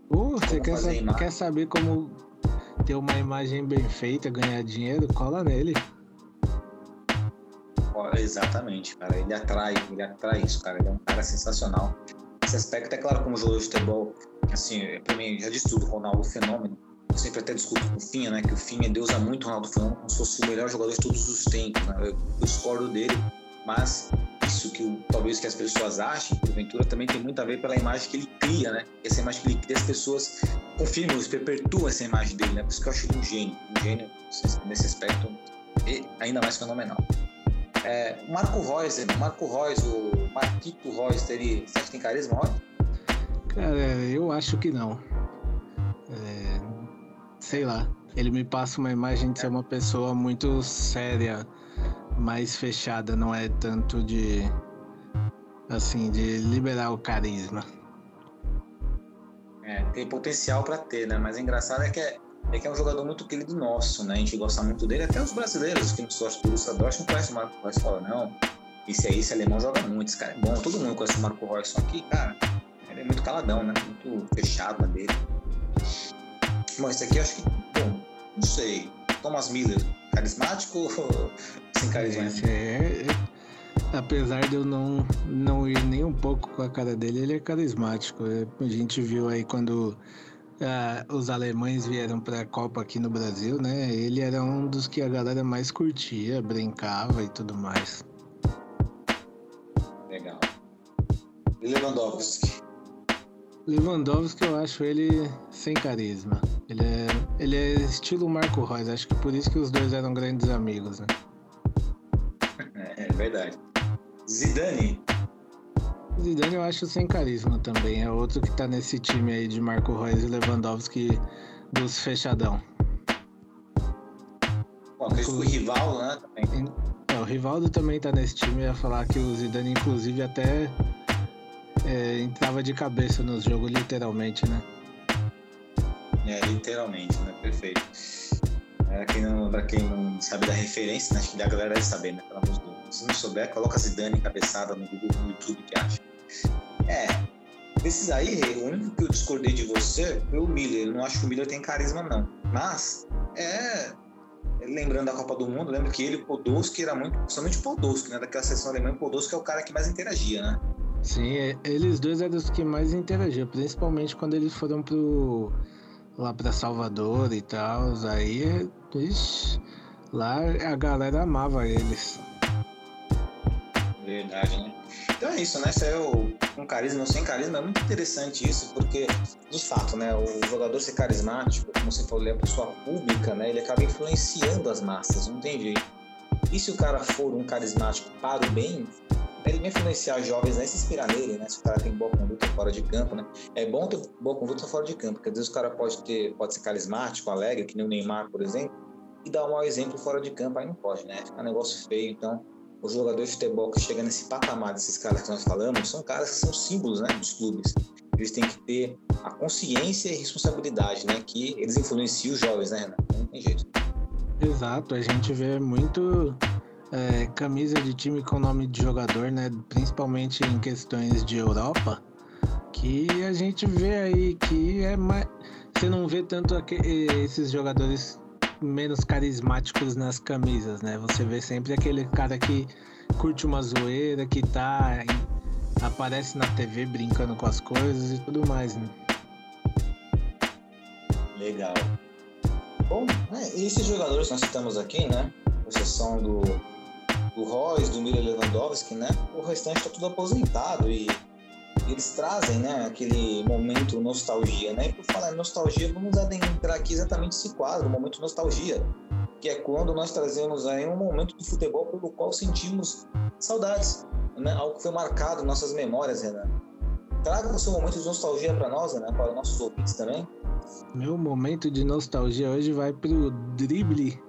Uh, você quer, sa- imagem? quer saber como ter uma imagem bem feita, ganhar dinheiro? Cola nele. Exatamente, cara. Ele atrai, ele atrai isso, cara. Ele é um cara sensacional. Esse aspecto, é claro, como jogador de futebol, assim, é, pra mim, já disse tudo, Ronaldo Fenômeno. Eu sempre até discuto com o Finha, né? Que o Finha deusa muito o Ronaldo Fenômeno como se fosse o melhor jogador de todos os tempos, né? Eu, eu discordo dele, mas isso que o, talvez que as pessoas achem, porventura, também tem muito a ver pela imagem que ele cria, né? Essa imagem que ele cria, as pessoas confirmam, perpetuam essa imagem dele, né? Por isso que eu acho ele um gênio, um gênio nesse aspecto ainda mais fenomenal. É, Marco Reus, o Marco Reus, o Marquito Reus, ele, você acha que tem carisma, Roy? Cara, eu acho que não. É, sei lá. Ele me passa uma imagem de ser uma pessoa muito séria, mais fechada, não é tanto de. Assim, de liberar o carisma. É, tem potencial para ter, né? Mas engraçado é que é, é que é um jogador muito querido nosso, né? A gente gosta muito dele, até os brasileiros que não gostam do Borussia Dortmund conhecem o Marco Reus falam, não, esse aí, esse alemão joga muito, esse cara é bom, todo mundo conhece o Marco Reus, que, cara, ele é muito caladão, né? Muito fechado na dele. Bom, esse aqui eu acho que, bom, não sei, Thomas Miller, carismático ou sem carisma? É- é- apesar de eu não, não ir nem um pouco com a cara dele, ele é carismático. É, A gente viu aí quando ah, os alemães vieram para a Copa aqui no Brasil, né? Ele era um dos que a galera mais curtia, brincava e tudo mais. Legal. Lewandowski. Lewandowski eu acho ele sem carisma. Ele é, ele é estilo Marco Reus, acho que por isso que os dois eram grandes amigos, né? É, é verdade. Zidane. Zidane eu acho sem carisma também, é outro que tá nesse time aí de Marco Reus e Lewandowski dos fechadão. Bom, o Rivaldo, né? Também. É, o Rivaldo também tá nesse time, eu ia falar que o Zidane inclusive até é, entrava de cabeça nos jogos, literalmente, né? É, literalmente, né? Perfeito. Pra quem, não, pra quem não sabe da referência, né? acho que a galera deve saber, né? Pelo amor de Deus. Se não souber, coloca Zidane cabeçada no Google, no YouTube, que acha. É, desses aí, o único que eu discordei de você foi o Miller. Eu não acho que o Miller tem carisma, não. Mas, é... Lembrando da Copa do Mundo, lembro que ele Podolski era muito... O Podolski, né? Daquela seleção alemã, Podolski é o cara que mais interagia, né? Sim, é- eles dois eram os que mais interagiam, principalmente quando eles foram pro lá pra Salvador e tal. Aí, ixi, lá a galera amava eles. Verdade, né? Então é isso, né? Esse é o um carisma ou sem carisma. É muito interessante isso, porque, de fato, né? O jogador ser carismático, como você falou, ele é pessoa pública, né? Ele acaba influenciando as massas, não tem jeito. E se o cara for um carismático para o bem, ele vai influenciar jovens a se inspirar nele, né? Se o cara tem boa conduta fora de campo, né? É bom ter boa conduta fora de campo, porque às vezes o cara pode ter, pode ser carismático, alegre, que nem o Neymar, por exemplo, e dar um mau exemplo fora de campo, aí não pode, né? Fica um negócio feio, então os jogadores de futebol que chegam nesse patamar desses caras que nós falamos são caras que são símbolos, né, dos clubes. Eles têm que ter a consciência e responsabilidade, né, que eles influenciam os jovens, né, Renan? Não tem jeito. Exato, a gente vê muito é, camisa de time com nome de jogador, né? Principalmente em questões de Europa, que a gente vê aí que é mais. Você não vê tanto esses jogadores menos carismáticos nas camisas, né? Você vê sempre aquele cara que curte uma zoeira, que tá. aparece na TV brincando com as coisas e tudo mais, né? Legal. Bom, é, esses jogadores que nós citamos aqui, né? Exceção do do Royce, do Miller Lewandowski, né? O restante está tudo aposentado e eles trazem, né, aquele momento nostalgia, né? E por falar em nostalgia, vamos adentrar aqui exatamente esse quadro, o momento nostalgia, que é quando nós trazemos aí um momento do futebol pelo qual sentimos saudades, né? Algo que foi marcado em nossas memórias, Renan. Traga o seu momento de nostalgia para nós, né? Para os nossos ouvintes também. Meu momento de nostalgia hoje vai pro drible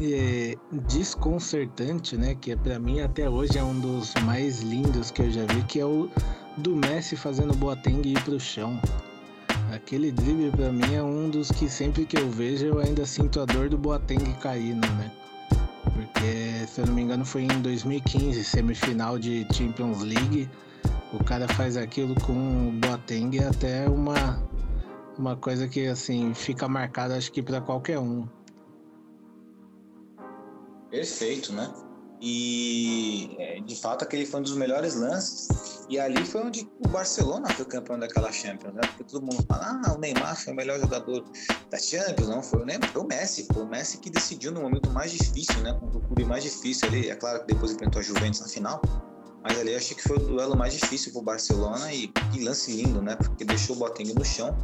é, desconcertante, né? Que é para mim até hoje é um dos mais lindos que eu já vi, que é o do Messi fazendo Boateng ir pro chão. Aquele drible para mim é um dos que sempre que eu vejo eu ainda sinto a dor do Boateng caindo, né? Porque, se eu não me engano, foi em 2015, semifinal de Champions League. O cara faz aquilo com o Boateng até uma, uma coisa que, assim, fica marcada, acho que para qualquer um. Perfeito, né? E é, de fato aquele foi um dos melhores lances. E ali foi onde o Barcelona foi campeão daquela Champions, né? Porque todo mundo fala, ah, o Neymar foi o melhor jogador da Champions, não foi foi o Messi, foi o Messi que decidiu no momento mais difícil, né? Com o clube mais difícil ali. É claro que depois enfrentou a Juventus na final, mas ali achei que foi o duelo mais difícil pro Barcelona e que lance lindo, né? Porque deixou o Boateng no chão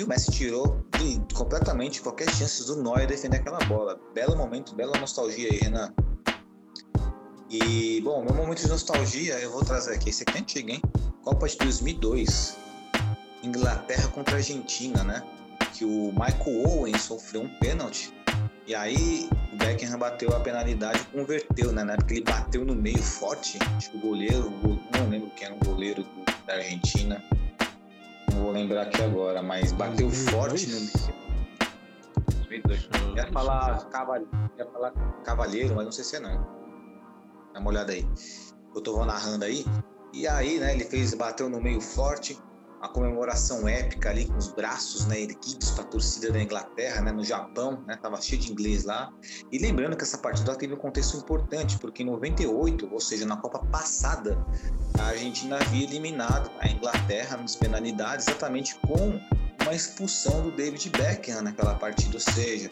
e o Messi tirou de, completamente qualquer chance do Neuer defender aquela bola. Belo momento, bela nostalgia aí, Renan. E, bom, meu momento de nostalgia eu vou trazer aqui. Esse aqui é antigo, hein? Copa de 2002. Inglaterra contra Argentina, né? Que o Michael Owen sofreu um pênalti. E aí Beckham bateu a penalidade e converteu, né? Na época ele bateu no meio forte. Acho que o goleiro, não lembro quem era o goleiro da Argentina não vou lembrar aqui agora, mas bateu 2002? forte no. 2002. Ia falar, ia falar cavalheiro, mas não sei se é não. Dá uma olhada aí. Eu tô narrando aí. E aí, né, ele fez, bateu no meio forte, uma comemoração épica ali com os braços né, erguidos para a torcida da Inglaterra, né, no Japão, né, tava cheio de inglês lá. E lembrando que essa partida teve um contexto importante, porque em 98, ou seja, na Copa passada, a Argentina havia eliminado a Inglaterra nos penalidades exatamente com uma expulsão do David Beckham naquela partida, ou seja,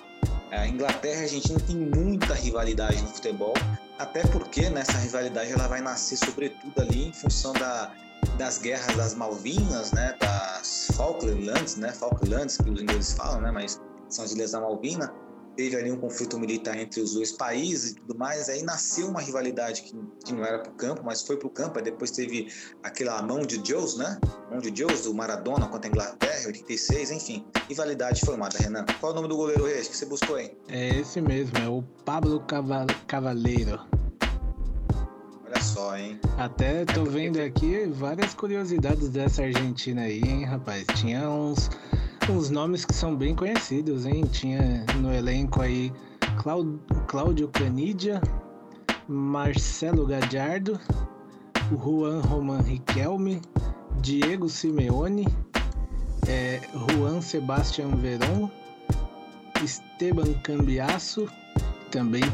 a Inglaterra e a Argentina tem muita rivalidade no futebol, até porque nessa rivalidade ela vai nascer sobretudo ali em função da das guerras das Malvinas, né, das Falklands, né, Falklands que os ingleses falam, né, mas são as ilhas da Malvina. Teve ali um conflito militar entre os dois países e tudo mais. Aí nasceu uma rivalidade que, que não era para o campo, mas foi para o campo. Aí depois teve aquela mão de Deus, né? Mão de Deus, do Maradona contra a Inglaterra, 86, enfim. Rivalidade formada, Renan. Qual é o nome do goleiro Reis que você buscou aí? É esse mesmo, é o Pablo Cavaleiro. Só, hein? Até tô vendo aqui várias curiosidades dessa Argentina aí, hein, rapaz? Tinha uns, uns nomes que são bem conhecidos, hein? Tinha no elenco aí Cláudio Canidia, Marcelo Gadiardo, Juan Roman Riquelme, Diego Simeone, é, Juan Sebastian Veron, Esteban Cambiasso, também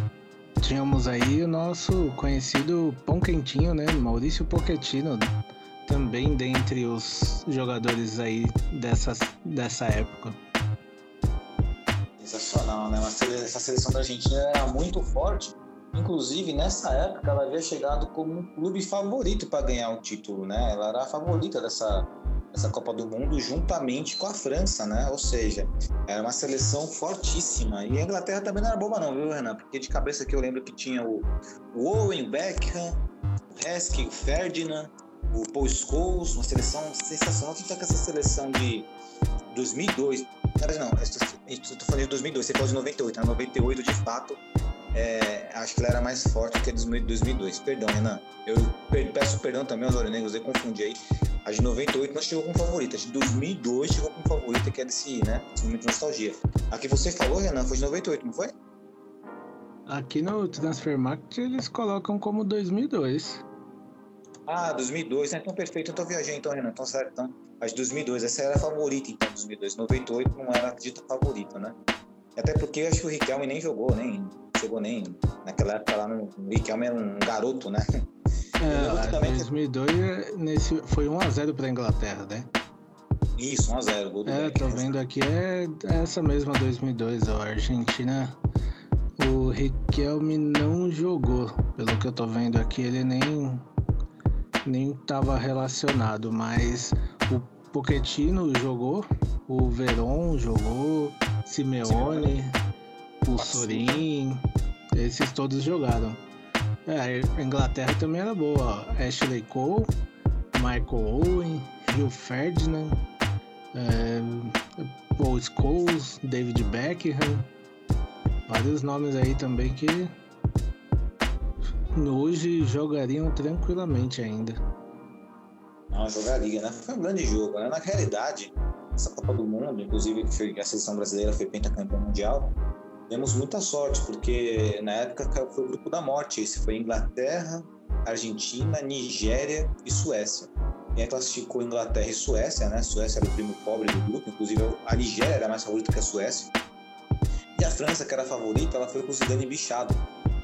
tínhamos aí o nosso conhecido pão quentinho, né? Maurício Pochettino, também dentre os jogadores aí dessas, dessa época. Sensacional, né? Essa seleção da Argentina era muito forte. Inclusive, nessa época, ela havia chegado como um clube favorito para ganhar o título, né? Ela era a favorita dessa, essa Copa do Mundo juntamente com a França, né? Ou seja, era uma seleção fortíssima. E a Inglaterra também não era boba não, viu, Renan? Porque de cabeça aqui eu lembro que tinha o, Owen, o Beckham, o Heskey, o Ferdinand, o Paul Scholes, uma seleção sensacional. Tanto é que essa seleção de 2002... Não, estou falando de 2002, você falou de 98, né? 98 de fato é, acho que ela era mais forte que a de 2002. Perdão, Renan. Eu peço perdão também aos Aurinegros, eu confundi aí. A de 98 não chegou como favorita, a de 2002 chegou como favorita, que é desse, né, desse momento de nostalgia. A que você falou, Renan, foi de 98, não foi? Aqui no Transfermarkt eles colocam como 2002. Ah, 2002, né? Então perfeito, então viajei então, Renan, então certo, então. A de 2002, essa era a favorita então, 2002. 98 não era a dita favorita, né? Até porque eu acho que o Riquelme nem jogou, nem chegou nem. Naquela época lá no. O Riquelme era um garoto, né? É, também 2002 nesse, foi 1x0 pra Inglaterra, né? Isso, 1x0. Gol do é, tô vendo aqui, é essa mesma 2002, a Argentina. O Riquelme não jogou, pelo que eu tô vendo aqui, ele nem nem tava relacionado, mas o Pochettino jogou, o Veron jogou, Simeone, Simeone. o Sorin, esses todos jogaram. É, a Inglaterra também era boa. Ashley Cole, Michael Owen, Rio Ferdinand, é, Paul Scholes, David Beckham. Vários nomes aí também que hoje jogariam tranquilamente ainda. Não, jogaria, né? Foi um grande jogo, né? Na realidade, essa Copa do Mundo, inclusive que a seleção brasileira foi pentacampeã mundial, demos muita sorte, porque na época foi o grupo da morte. Esse foi Inglaterra, Argentina, Nigéria e Suécia. E aí classificou Inglaterra e Suécia, né? Suécia era o primo pobre do grupo, inclusive a Nigéria era mais favorita que a Suécia. E a França, que era a favorita, ela foi com o Zidane bichado.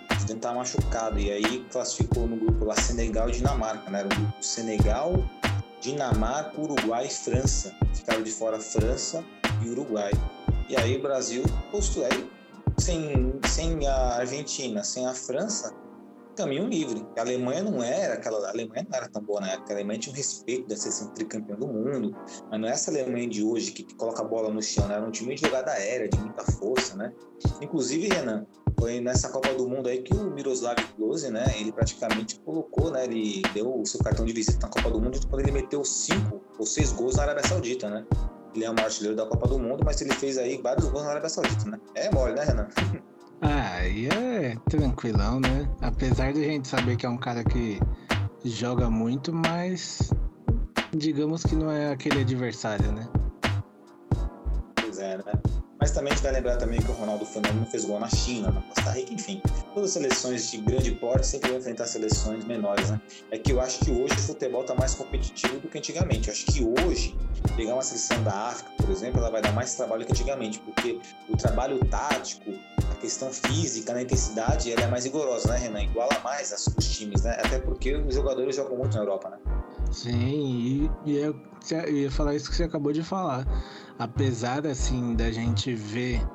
O Zidane estava machucado. E aí classificou no grupo lá Senegal e Dinamarca, né? Era o grupo Senegal, Dinamarca, Uruguai e França. Ficaram de fora França e Uruguai. E aí o Brasil postou aí sem, sem a Argentina, sem a França, caminho livre. A Alemanha não era aquela. A Alemanha não era tão boa na época. A Alemanha tinha um respeito de ser sempre tricampeão do mundo. Mas não é essa Alemanha de hoje que, que coloca a bola no chão, né? Era um time de jogada aérea, de muita força, né? Inclusive, Renan, foi nessa Copa do Mundo aí que o Miroslav Klose, né? Ele praticamente colocou, né? Ele deu o seu cartão de visita na Copa do Mundo quando ele meteu cinco ou seis gols na Arábia Saudita, né? Ele é o maior artilheiro da Copa do Mundo, mas ele fez aí vários gols na Arábia Saudita, né? É mole, né, Renan? Ah, aí é tranquilão, né? Apesar de a gente saber que é um cara que joga muito, mas digamos que não é aquele adversário, né? Pois é, né? Mas também a gente vai lembrar também que o Ronaldo Fenômeno fez gol na China, na Costa Rica, enfim. Todas as seleções de grande porte sempre vão enfrentar seleções menores, né? É que eu acho que hoje o futebol está mais competitivo do que antigamente. Eu acho que hoje, pegar uma seleção da África, por exemplo, ela vai dar mais trabalho que antigamente, porque o trabalho tático, a questão física, na intensidade, ela é mais rigorosa, né, Renan? Iguala mais os times, né? Até porque os jogadores jogam muito na Europa, né? Sim, e, e eu, eu ia falar isso que você acabou de falar apesar assim da gente ver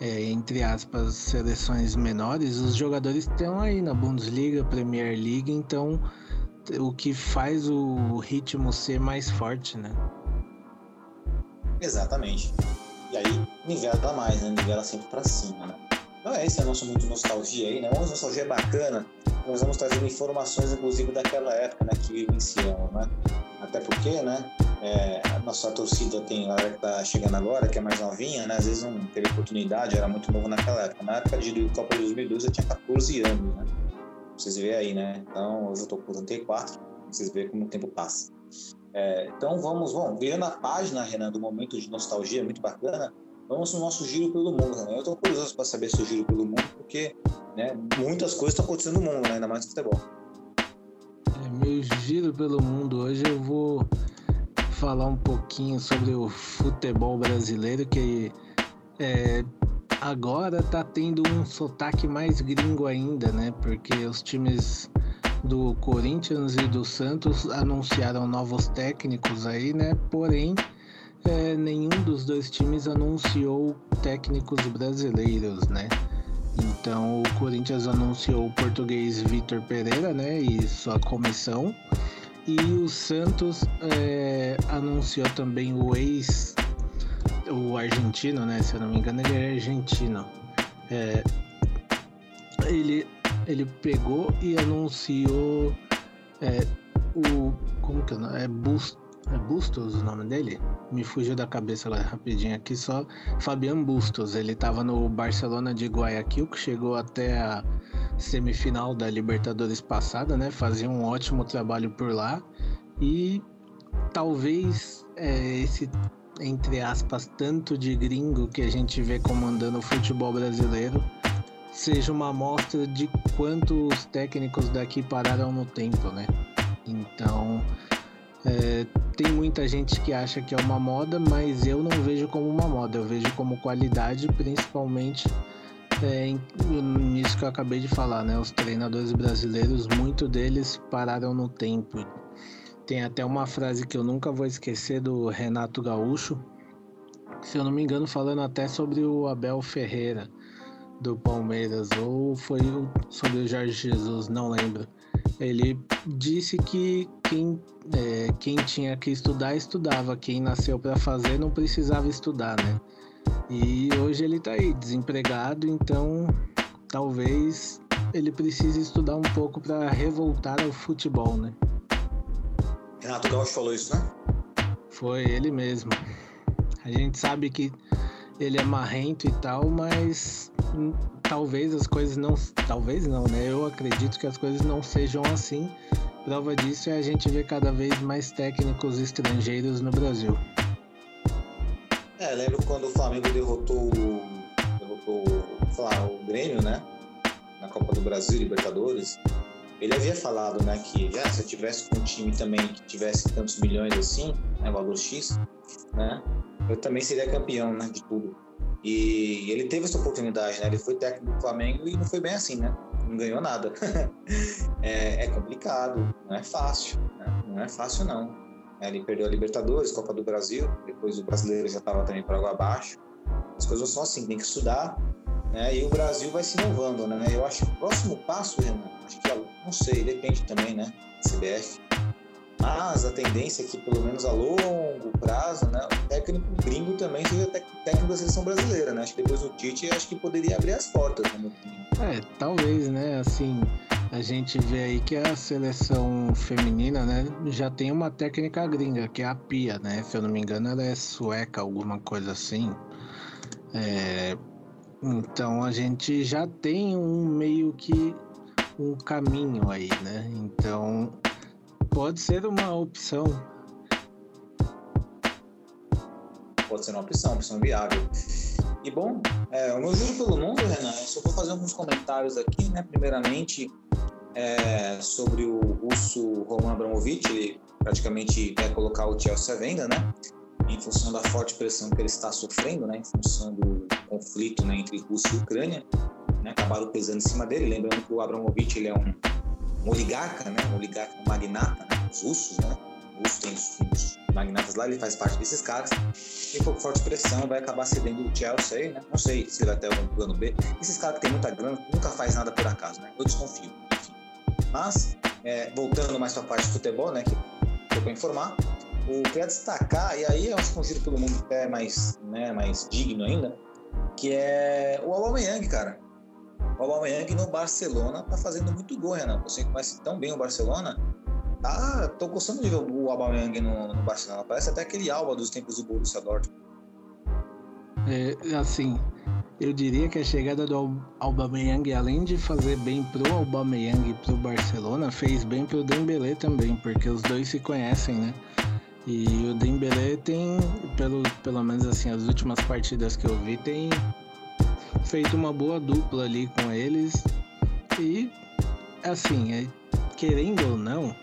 é, entre aspas seleções menores, os jogadores estão aí na Bundesliga, Premier League, então o que faz o ritmo ser mais forte, né? Exatamente. E aí nivela mais, né? Nivela sempre para cima, né? Então é esse é o nosso muito nostalgia aí, né? Uma nostalgia é bacana. Nós vamos trazendo informações, inclusive, daquela época, né? Que vivenciamos, né? Até porque, né? É, a nossa torcida tem, a galera que tá chegando agora, que é mais novinha, né? Às vezes não teve oportunidade, era muito novo naquela época. Na época de Copa de 2012 eu tinha 14 anos, né? Vocês veem aí, né? Então, hoje eu tô com 34, vocês veem como o tempo passa. É, então vamos, vamos, virando a página, Renan, do momento de nostalgia, muito bacana, vamos no nosso giro pelo mundo, Renan. Eu tô curioso para saber seu giro pelo mundo, porque né, muitas coisas estão acontecendo no mundo, né? ainda mais no futebol. Meu giro pelo mundo hoje eu vou falar um pouquinho sobre o futebol brasileiro, que é, agora tá tendo um sotaque mais gringo ainda, né? Porque os times do Corinthians e do Santos anunciaram novos técnicos aí, né? Porém, é, nenhum dos dois times anunciou técnicos brasileiros, né? Então o Corinthians anunciou o português Vitor Pereira, né? E sua comissão. E o Santos é, anunciou também o ex, o argentino, né? Se eu não me engano, ele é argentino. É, ele, ele pegou e anunciou é, o. Como que é? É Bustos. É Bustos o nome dele? Me fugiu da cabeça agora rapidinho aqui só. Fabian Bustos. Ele estava no Barcelona de Guayaquil, que chegou até a semifinal da Libertadores passada, né? Fazia um ótimo trabalho por lá. E talvez é, esse, entre aspas, tanto de gringo que a gente vê comandando o futebol brasileiro seja uma amostra de quanto os técnicos daqui pararam no tempo, né? Então, é, tem muita gente que acha que é uma moda, mas eu não vejo como uma moda, eu vejo como qualidade, principalmente é, nisso que eu acabei de falar, né? Os treinadores brasileiros, muito deles pararam no tempo. Tem até uma frase que eu nunca vou esquecer do Renato Gaúcho, se eu não me engano, falando até sobre o Abel Ferreira do Palmeiras, ou foi sobre o Jorge Jesus, não lembro. Ele disse que quem, é, quem tinha que estudar, estudava. Quem nasceu para fazer não precisava estudar, né? E hoje ele tá aí, desempregado, então talvez ele precise estudar um pouco para revoltar ao futebol, né? Renato Gaúcho falou isso, né? Foi ele mesmo. A gente sabe que ele é marrento e tal, mas hum, talvez as coisas não. Talvez não, né? Eu acredito que as coisas não sejam assim. Prova disso é a gente ver cada vez mais técnicos estrangeiros no Brasil. É, lembro quando o Flamengo derrotou, derrotou lá, o Grêmio, né? Na Copa do Brasil, Libertadores. Ele havia falado, né, que já, se eu tivesse um time também que tivesse tantos milhões assim, né, valor X, né, eu também seria campeão, né, de tudo. E ele teve essa oportunidade, né? Ele foi técnico do Flamengo e não foi bem assim, né? Não ganhou nada. é, é, complicado, não é fácil, né? não é fácil não. Ele perdeu a Libertadores, Copa do Brasil, depois o brasileiro já estava também para água abaixo. As coisas são assim, tem que estudar, né? E o Brasil vai se inovando, né? Eu acho que o próximo passo, Renan, acho que não sei, depende também, né? CBF mas a tendência é que, pelo menos a longo prazo, né, o técnico gringo também seja técnico da seleção brasileira, né? Acho que depois o Tite acho que poderia abrir as portas. Né? É, talvez, né? Assim, a gente vê aí que a seleção feminina, né, já tem uma técnica gringa, que é a Pia, né? Se eu não me engano, ela é sueca, alguma coisa assim. É, então a gente já tem um meio que um caminho aí, né? Então Pode ser uma opção. Pode ser uma opção, opção viável. E bom, é, o meu pelo mundo, Renan, eu só vou fazer alguns comentários aqui, né? Primeiramente, é, sobre o russo Roman Abramovich, ele praticamente quer colocar o Chelsea à venda, né? Em função da forte pressão que ele está sofrendo, né? Em função do conflito né, entre Rússia e Ucrânia, né? Acabaram pesando em cima dele. Lembrando que o Abramovich ele é um um oligarca, né? Um oligarca, um magnata? Os russos, né? Os têm os, magnatas lá, ele faz parte desses caras. E por forte pressão vai acabar cedendo o Chelsea aí, né? Não sei se ele vai ter algum plano B. Esses caras que têm muita grana nunca faz nada por acaso, né? Eu desconfio, enfim. Mas, é, voltando mais para a parte de futebol, né? Que eu vou informar. O que eu ia destacar, e aí é um giro pelo mundo até mais, né, mais digno ainda, que é o Aubameyang, cara o Aubameyang no Barcelona tá fazendo muito gol, Renan. Você conhece tão bem o Barcelona. Ah, tô gostando de ver o Aubameyang no, no Barcelona. Parece até aquele Alba dos tempos do Borussia Dortmund. É, assim, eu diria que a chegada do Aubameyang, além de fazer bem pro Aubameyang e pro Barcelona, fez bem pro Dembélé também, porque os dois se conhecem, né? E o Dembélé tem, pelo, pelo menos assim, as últimas partidas que eu vi, tem feito uma boa dupla ali com eles. E assim, é, querendo ou não,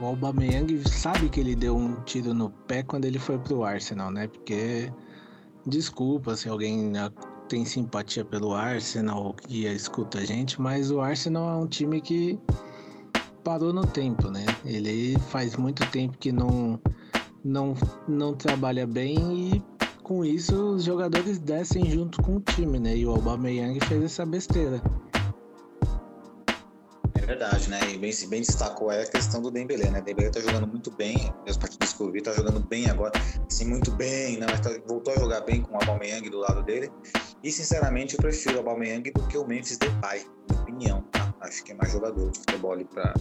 o Aubameyang sabe que ele deu um tiro no pé quando ele foi pro Arsenal, né? Porque desculpa se alguém tem simpatia pelo Arsenal e escuta a gente, mas o Arsenal é um time que parou no tempo, né? Ele faz muito tempo que não não não trabalha bem e com isso os jogadores descem junto com o time, né? E o Aubameyang fez essa besteira. É verdade, né? E bem, bem destacou aí a questão do Dembélé, né? Dembélé tá jogando muito bem, as partidas que eu vi, tá jogando bem agora, sim, muito bem, né? Mas tá, voltou a jogar bem com o Aubameyang do lado dele. E, sinceramente, eu prefiro o Aubameyang do que o Memphis Depay, minha opinião, tá? Acho que é mais jogador de futebol ali pra...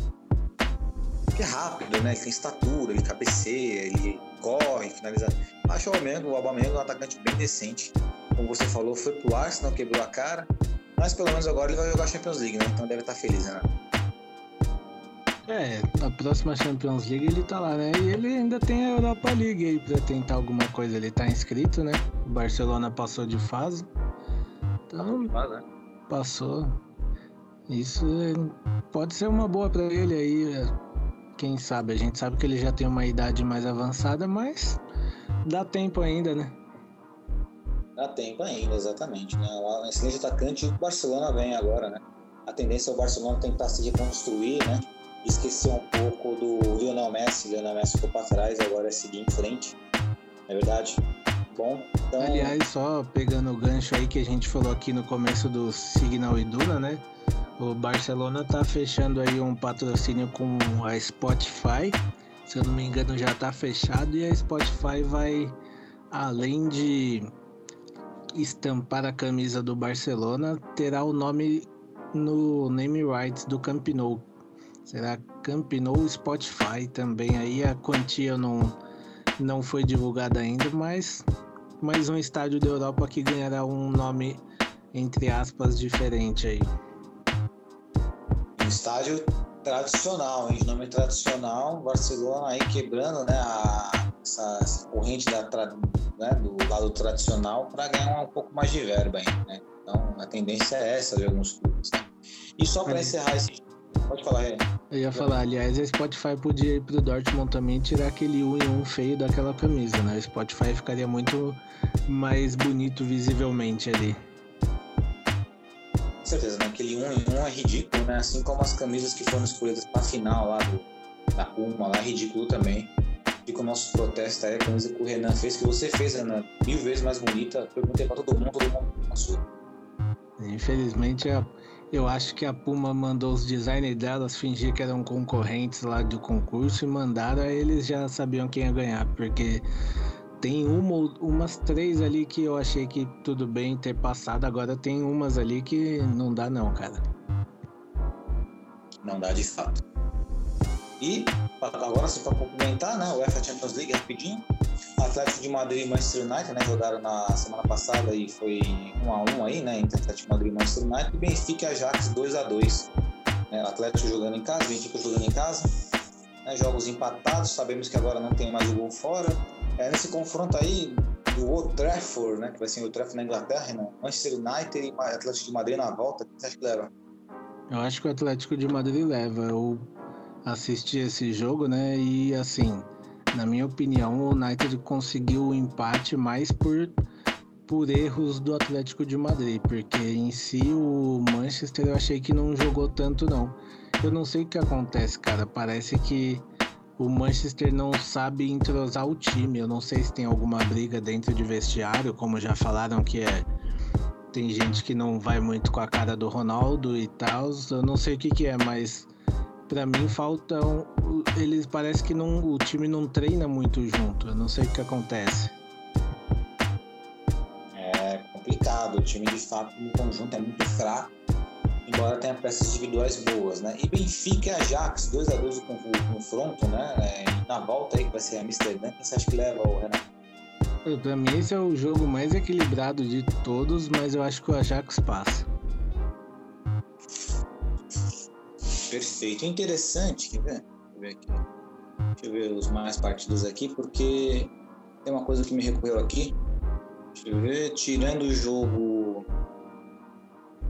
Que é rápido, né? Ele tem estatura, ele cabeceia, ele corre, finaliza. Acho o Aubameyang, o Aubameyang é um atacante bem decente. Como você falou, foi pro Arsenal, quebrou a cara. Mas pelo menos agora ele vai jogar Champions League, né? Então deve estar feliz, né? É, na próxima Champions League ele tá lá, né? E ele ainda tem a Europa League aí pra tentar alguma coisa. Ele tá inscrito, né? O Barcelona passou de fase. Então, né? passou. Isso pode ser uma boa pra ele aí. é, Quem sabe? A gente sabe que ele já tem uma idade mais avançada, mas dá tempo ainda, né? Dá tempo ainda, exatamente. Né? Um excelente atacante o Barcelona vem agora, né? A tendência é o Barcelona tentar se reconstruir, né? Esquecer um pouco do Lionel Messi. Lionel Messi ficou para trás, agora é seguir em frente. É verdade? Bom, então. Aliás, só pegando o gancho aí que a gente falou aqui no começo do Signal Iduna, né? O Barcelona tá fechando aí um patrocínio com a Spotify. Se eu não me engano, já tá fechado e a Spotify vai além de estampar a camisa do Barcelona, terá o nome no name rights do Camp Nou. Será Camp Nou Spotify também aí a quantia não não foi divulgada ainda, mas mais um estádio da Europa que ganhará um nome entre aspas diferente aí. um estádio tradicional, hein? Nome tradicional, Barcelona aí quebrando, né? A, essa, essa corrente da, tra- né, do lado tradicional para ganhar um, pouco mais de verba aí, né? Então a tendência é essa de alguns clubes. Né? E só para Mas- encerrar esse. Pode falar, Rê. Eu ia falar, aliás, a Spotify podia ir pro Dortmund também e tirar aquele 1 em 1 feio daquela camisa, né? O Spotify ficaria muito mais bonito visivelmente ali. Com certeza, né? Aquele 1 em 1 é ridículo, né? Assim como as camisas que foram escolhidas para final lá do, da Puma, lá é ridículo também. Fica o nosso protesto aí, a camisa que o Renan fez, que você fez, Renan, mil vezes mais bonita. Perguntei para todo mundo, todo mundo passou. Infelizmente, a- eu acho que a Puma mandou os designers delas fingir que eram concorrentes lá do concurso e mandaram, eles já sabiam quem ia ganhar, porque tem uma, umas três ali que eu achei que tudo bem ter passado, agora tem umas ali que não dá não, cara. Não dá de fato. E agora sim para complementar, né? O UEFA Champions League rapidinho. Atlético de Madrid e Manchester United, né? Jogaram na semana passada e foi 1 a 1 aí, né? Entre Atlético de Madrid e Manchester United. E Benfica e Ajax 2 a 2 né? O Atlético jogando em casa, Benfica jogando em casa. Né? Jogos empatados, sabemos que agora não tem mais o gol fora. É, nesse confronto aí do Old Trafford, né? Que vai ser o Old Trafford na Inglaterra, né? Manchester United e Atlético de Madrid na volta. O que você acha que leva? Eu acho que o Atlético de Madrid leva. Eu assisti esse jogo, né? E assim, na minha opinião, o United conseguiu o empate mais por, por erros do Atlético de Madrid, porque em si o Manchester eu achei que não jogou tanto não. Eu não sei o que acontece, cara. Parece que o Manchester não sabe entrosar o time. Eu não sei se tem alguma briga dentro de vestiário, como já falaram que é tem gente que não vai muito com a cara do Ronaldo e tal. Eu não sei o que, que é, mas pra mim faltam. Eles parece que não, o time não treina muito junto. Eu não sei o que acontece. É complicado, o time de fato no conjunto é muito fraco, embora tenha peças individuais boas, né? E Benfica e Ajax, 2 a 2 o con- o confronto, né? É, e na volta aí que vai ser Amsterdã, quem você acha que leva o Renato? Pra mim esse é o jogo mais equilibrado de todos, mas eu acho que o Ajax passa. Perfeito. É interessante, quer ver? Ver aqui. Deixa eu ver os mais partidos aqui, porque tem uma coisa que me recorreu aqui. Deixa eu ver. Tirando o jogo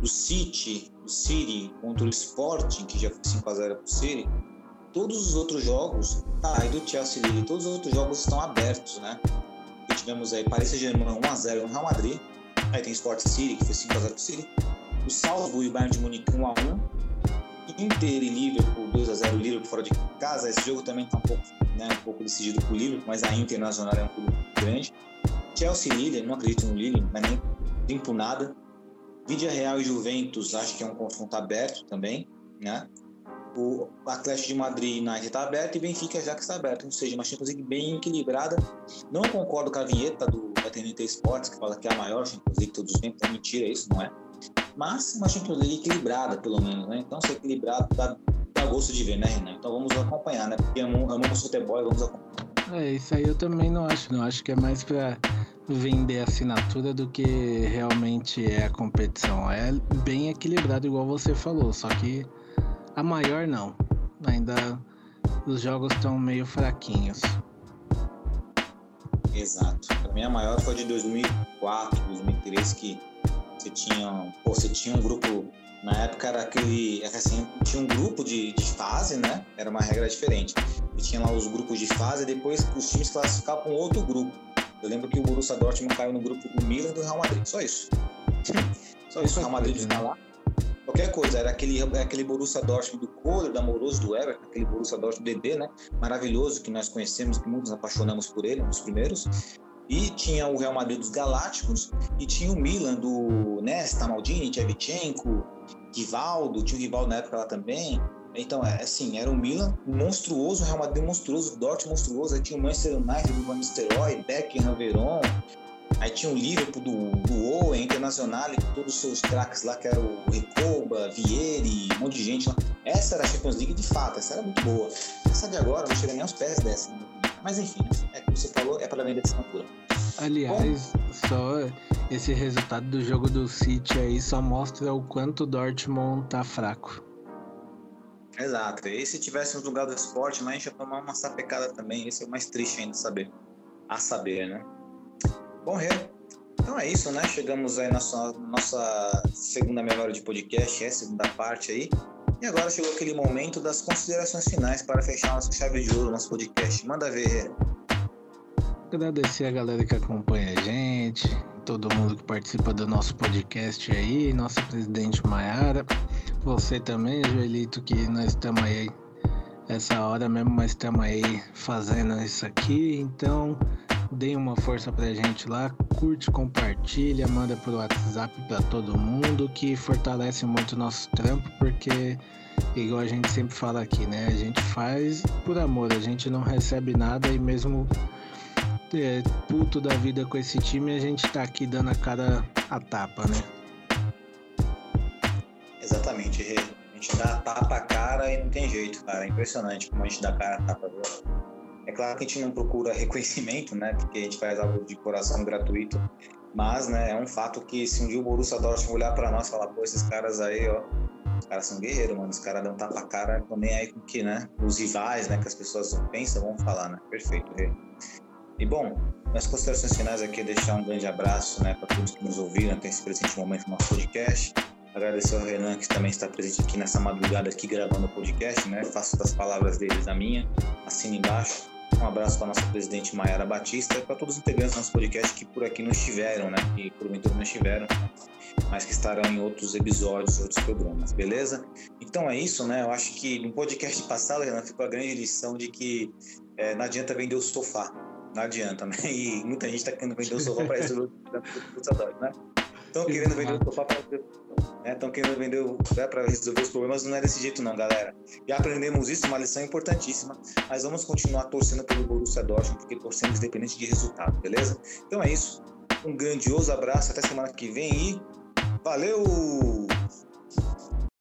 do City, do City contra o Sporting, que já foi 5x0 pro City, todos os outros jogos, ah, e do Chelsea Lille, todos os outros jogos estão abertos, né? E tivemos aí Paris Saint-Germain 1x0 no Real Madrid, aí tem Sport City, que foi 5x0 pro City, o Salzburg e o Bayern de Munique 1x1, Inter e Liverpool 2x0 Liverpool fora de casa. Esse jogo também está um pouco, né, um pouco decidido por Liverpool, mas a Internacional é um clube grande. Chelsea e Lille, não acredito no Lille, mas nem limpo nada. Vídea Real e Juventus, acho que é um confronto aberto também, né? o Atlético de Madrid United está aberto e Benfica já que está aberto, ou seja, uma Champions League bem equilibrada. Não concordo com a vinheta do TNT Sports, que fala que é a maior Champions League de todos os tempos, é mentira isso, não é? Mas uma Champions equilibrada, pelo menos, né? Então, ser equilibrado dá, dá gosto de ver, né, Renan? Então vamos acompanhar, né? Porque amamos futebol e vamos acompanhar. É, isso aí eu também não acho, não. Acho que é mais para vender assinatura do que realmente é a competição. É bem equilibrado, igual você falou, só que a maior não. Ainda os jogos estão meio fraquinhos. Exato. Para mim a maior foi de 2004, 2003 que você tinha, pô, você tinha um grupo na época era aquele, assim, tinha um grupo de, de fase, né? Era uma regra diferente. E tinha lá os grupos de fase e depois os times classificavam com outro grupo. Eu lembro que o Borussia Dortmund caiu no grupo do Milan e do Real Madrid, só isso. Só isso, o Real Madrid está lá. Qualquer coisa, era aquele, aquele Borussia Dortmund do Kohler, do Amoroso, do Everton, aquele Borussia Dortmund DD, né? Maravilhoso, que nós conhecemos, que muitos apaixonamos por ele, um dos primeiros. E tinha o Real Madrid dos Galácticos e tinha o Milan do Nesta, Maldini, Tchevchenko, Rivaldo, tinha o Rivaldo na época lá também. Então, é assim, era o Milan monstruoso, o Real Madrid monstruoso, o Dortmund monstruoso, aí tinha o Manchester United do Van Nistelrooy, Beckham, Veron, aí tinha o Liverpool do, do Owen, Internacional, com todos os seus craques lá, que era o Recoba, Vieri, um monte de gente lá. Essa era a Champions League de fato, essa era muito boa. Essa de agora não chega nem aos pés dessa. Né? Mas enfim, é como você falou, é para vender assinatura. Aliás, Bom, só esse resultado do jogo do City aí só mostra o quanto o Dortmund tá fraco. Exato. E se tivesse no lugar do esporte, mas a gente ia tomar uma sapecada também. Esse é o mais triste ainda saber. A saber, né? Bom, Rê, então é isso, né? Chegamos aí na nossa, nossa segunda memória de podcast, é a segunda parte aí. E agora chegou aquele momento das considerações finais para fechar nossa chave de ouro, nosso podcast. Manda ver. Agradecer a galera que acompanha a gente, todo mundo que participa do nosso podcast aí, nosso presidente Maiara, você também, Joelito, que nós estamos aí essa hora mesmo, mas estamos aí fazendo isso aqui. Então, deem uma força pra gente lá, curte, compartilha, manda pro WhatsApp para todo mundo, que fortalece muito o nosso trampo, porque igual a gente sempre fala aqui, né? A gente faz por amor, a gente não recebe nada e mesmo é, puto da vida com esse time, a gente tá aqui dando a cara a tapa, né? Exatamente, a gente dá a tapa a cara e não tem jeito, cara. É impressionante como a gente dá a cara a tapa. É claro que a gente não procura reconhecimento, né? Porque a gente faz algo de coração gratuito. Mas, né, é um fato que se um dia o Borussia Dortmund olhar para nós e falar, pô, esses caras aí, ó, os caras são guerreiros, mano. Os caras dão tapa a cara, estão nem aí com que, né? Os rivais, né? Que as pessoas pensam, vão falar, né? Perfeito, Rê. E bom, minhas considerações finais aqui é deixar um grande abraço, né? Para todos que nos ouviram até esse presente momento no nosso podcast. Agradecer ao Renan, que também está presente aqui nessa madrugada, aqui gravando o podcast, né? Faço das palavras deles a minha, assina embaixo. Um abraço para a nossa presidente Mayara Batista e para todos os integrantes do nosso podcast que por aqui não estiveram, né? Que porventura não estiveram mas que estarão em outros episódios, outros programas, beleza? Então é isso, né? Eu acho que no podcast passado, Renan, ficou a grande lição de que é, não adianta vender o sofá. Não adianta, né? E muita gente está querendo vender o sofá para resolver o né? Estão querendo vender o sofá para Estão né? querendo vender né, para resolver os problemas, não é desse jeito não, galera. Já aprendemos isso, uma lição importantíssima, mas vamos continuar torcendo pelo Borussia Dortmund, porque torcemos independente de resultado, beleza? Então é isso. Um grandioso abraço, até semana que vem e Valeu!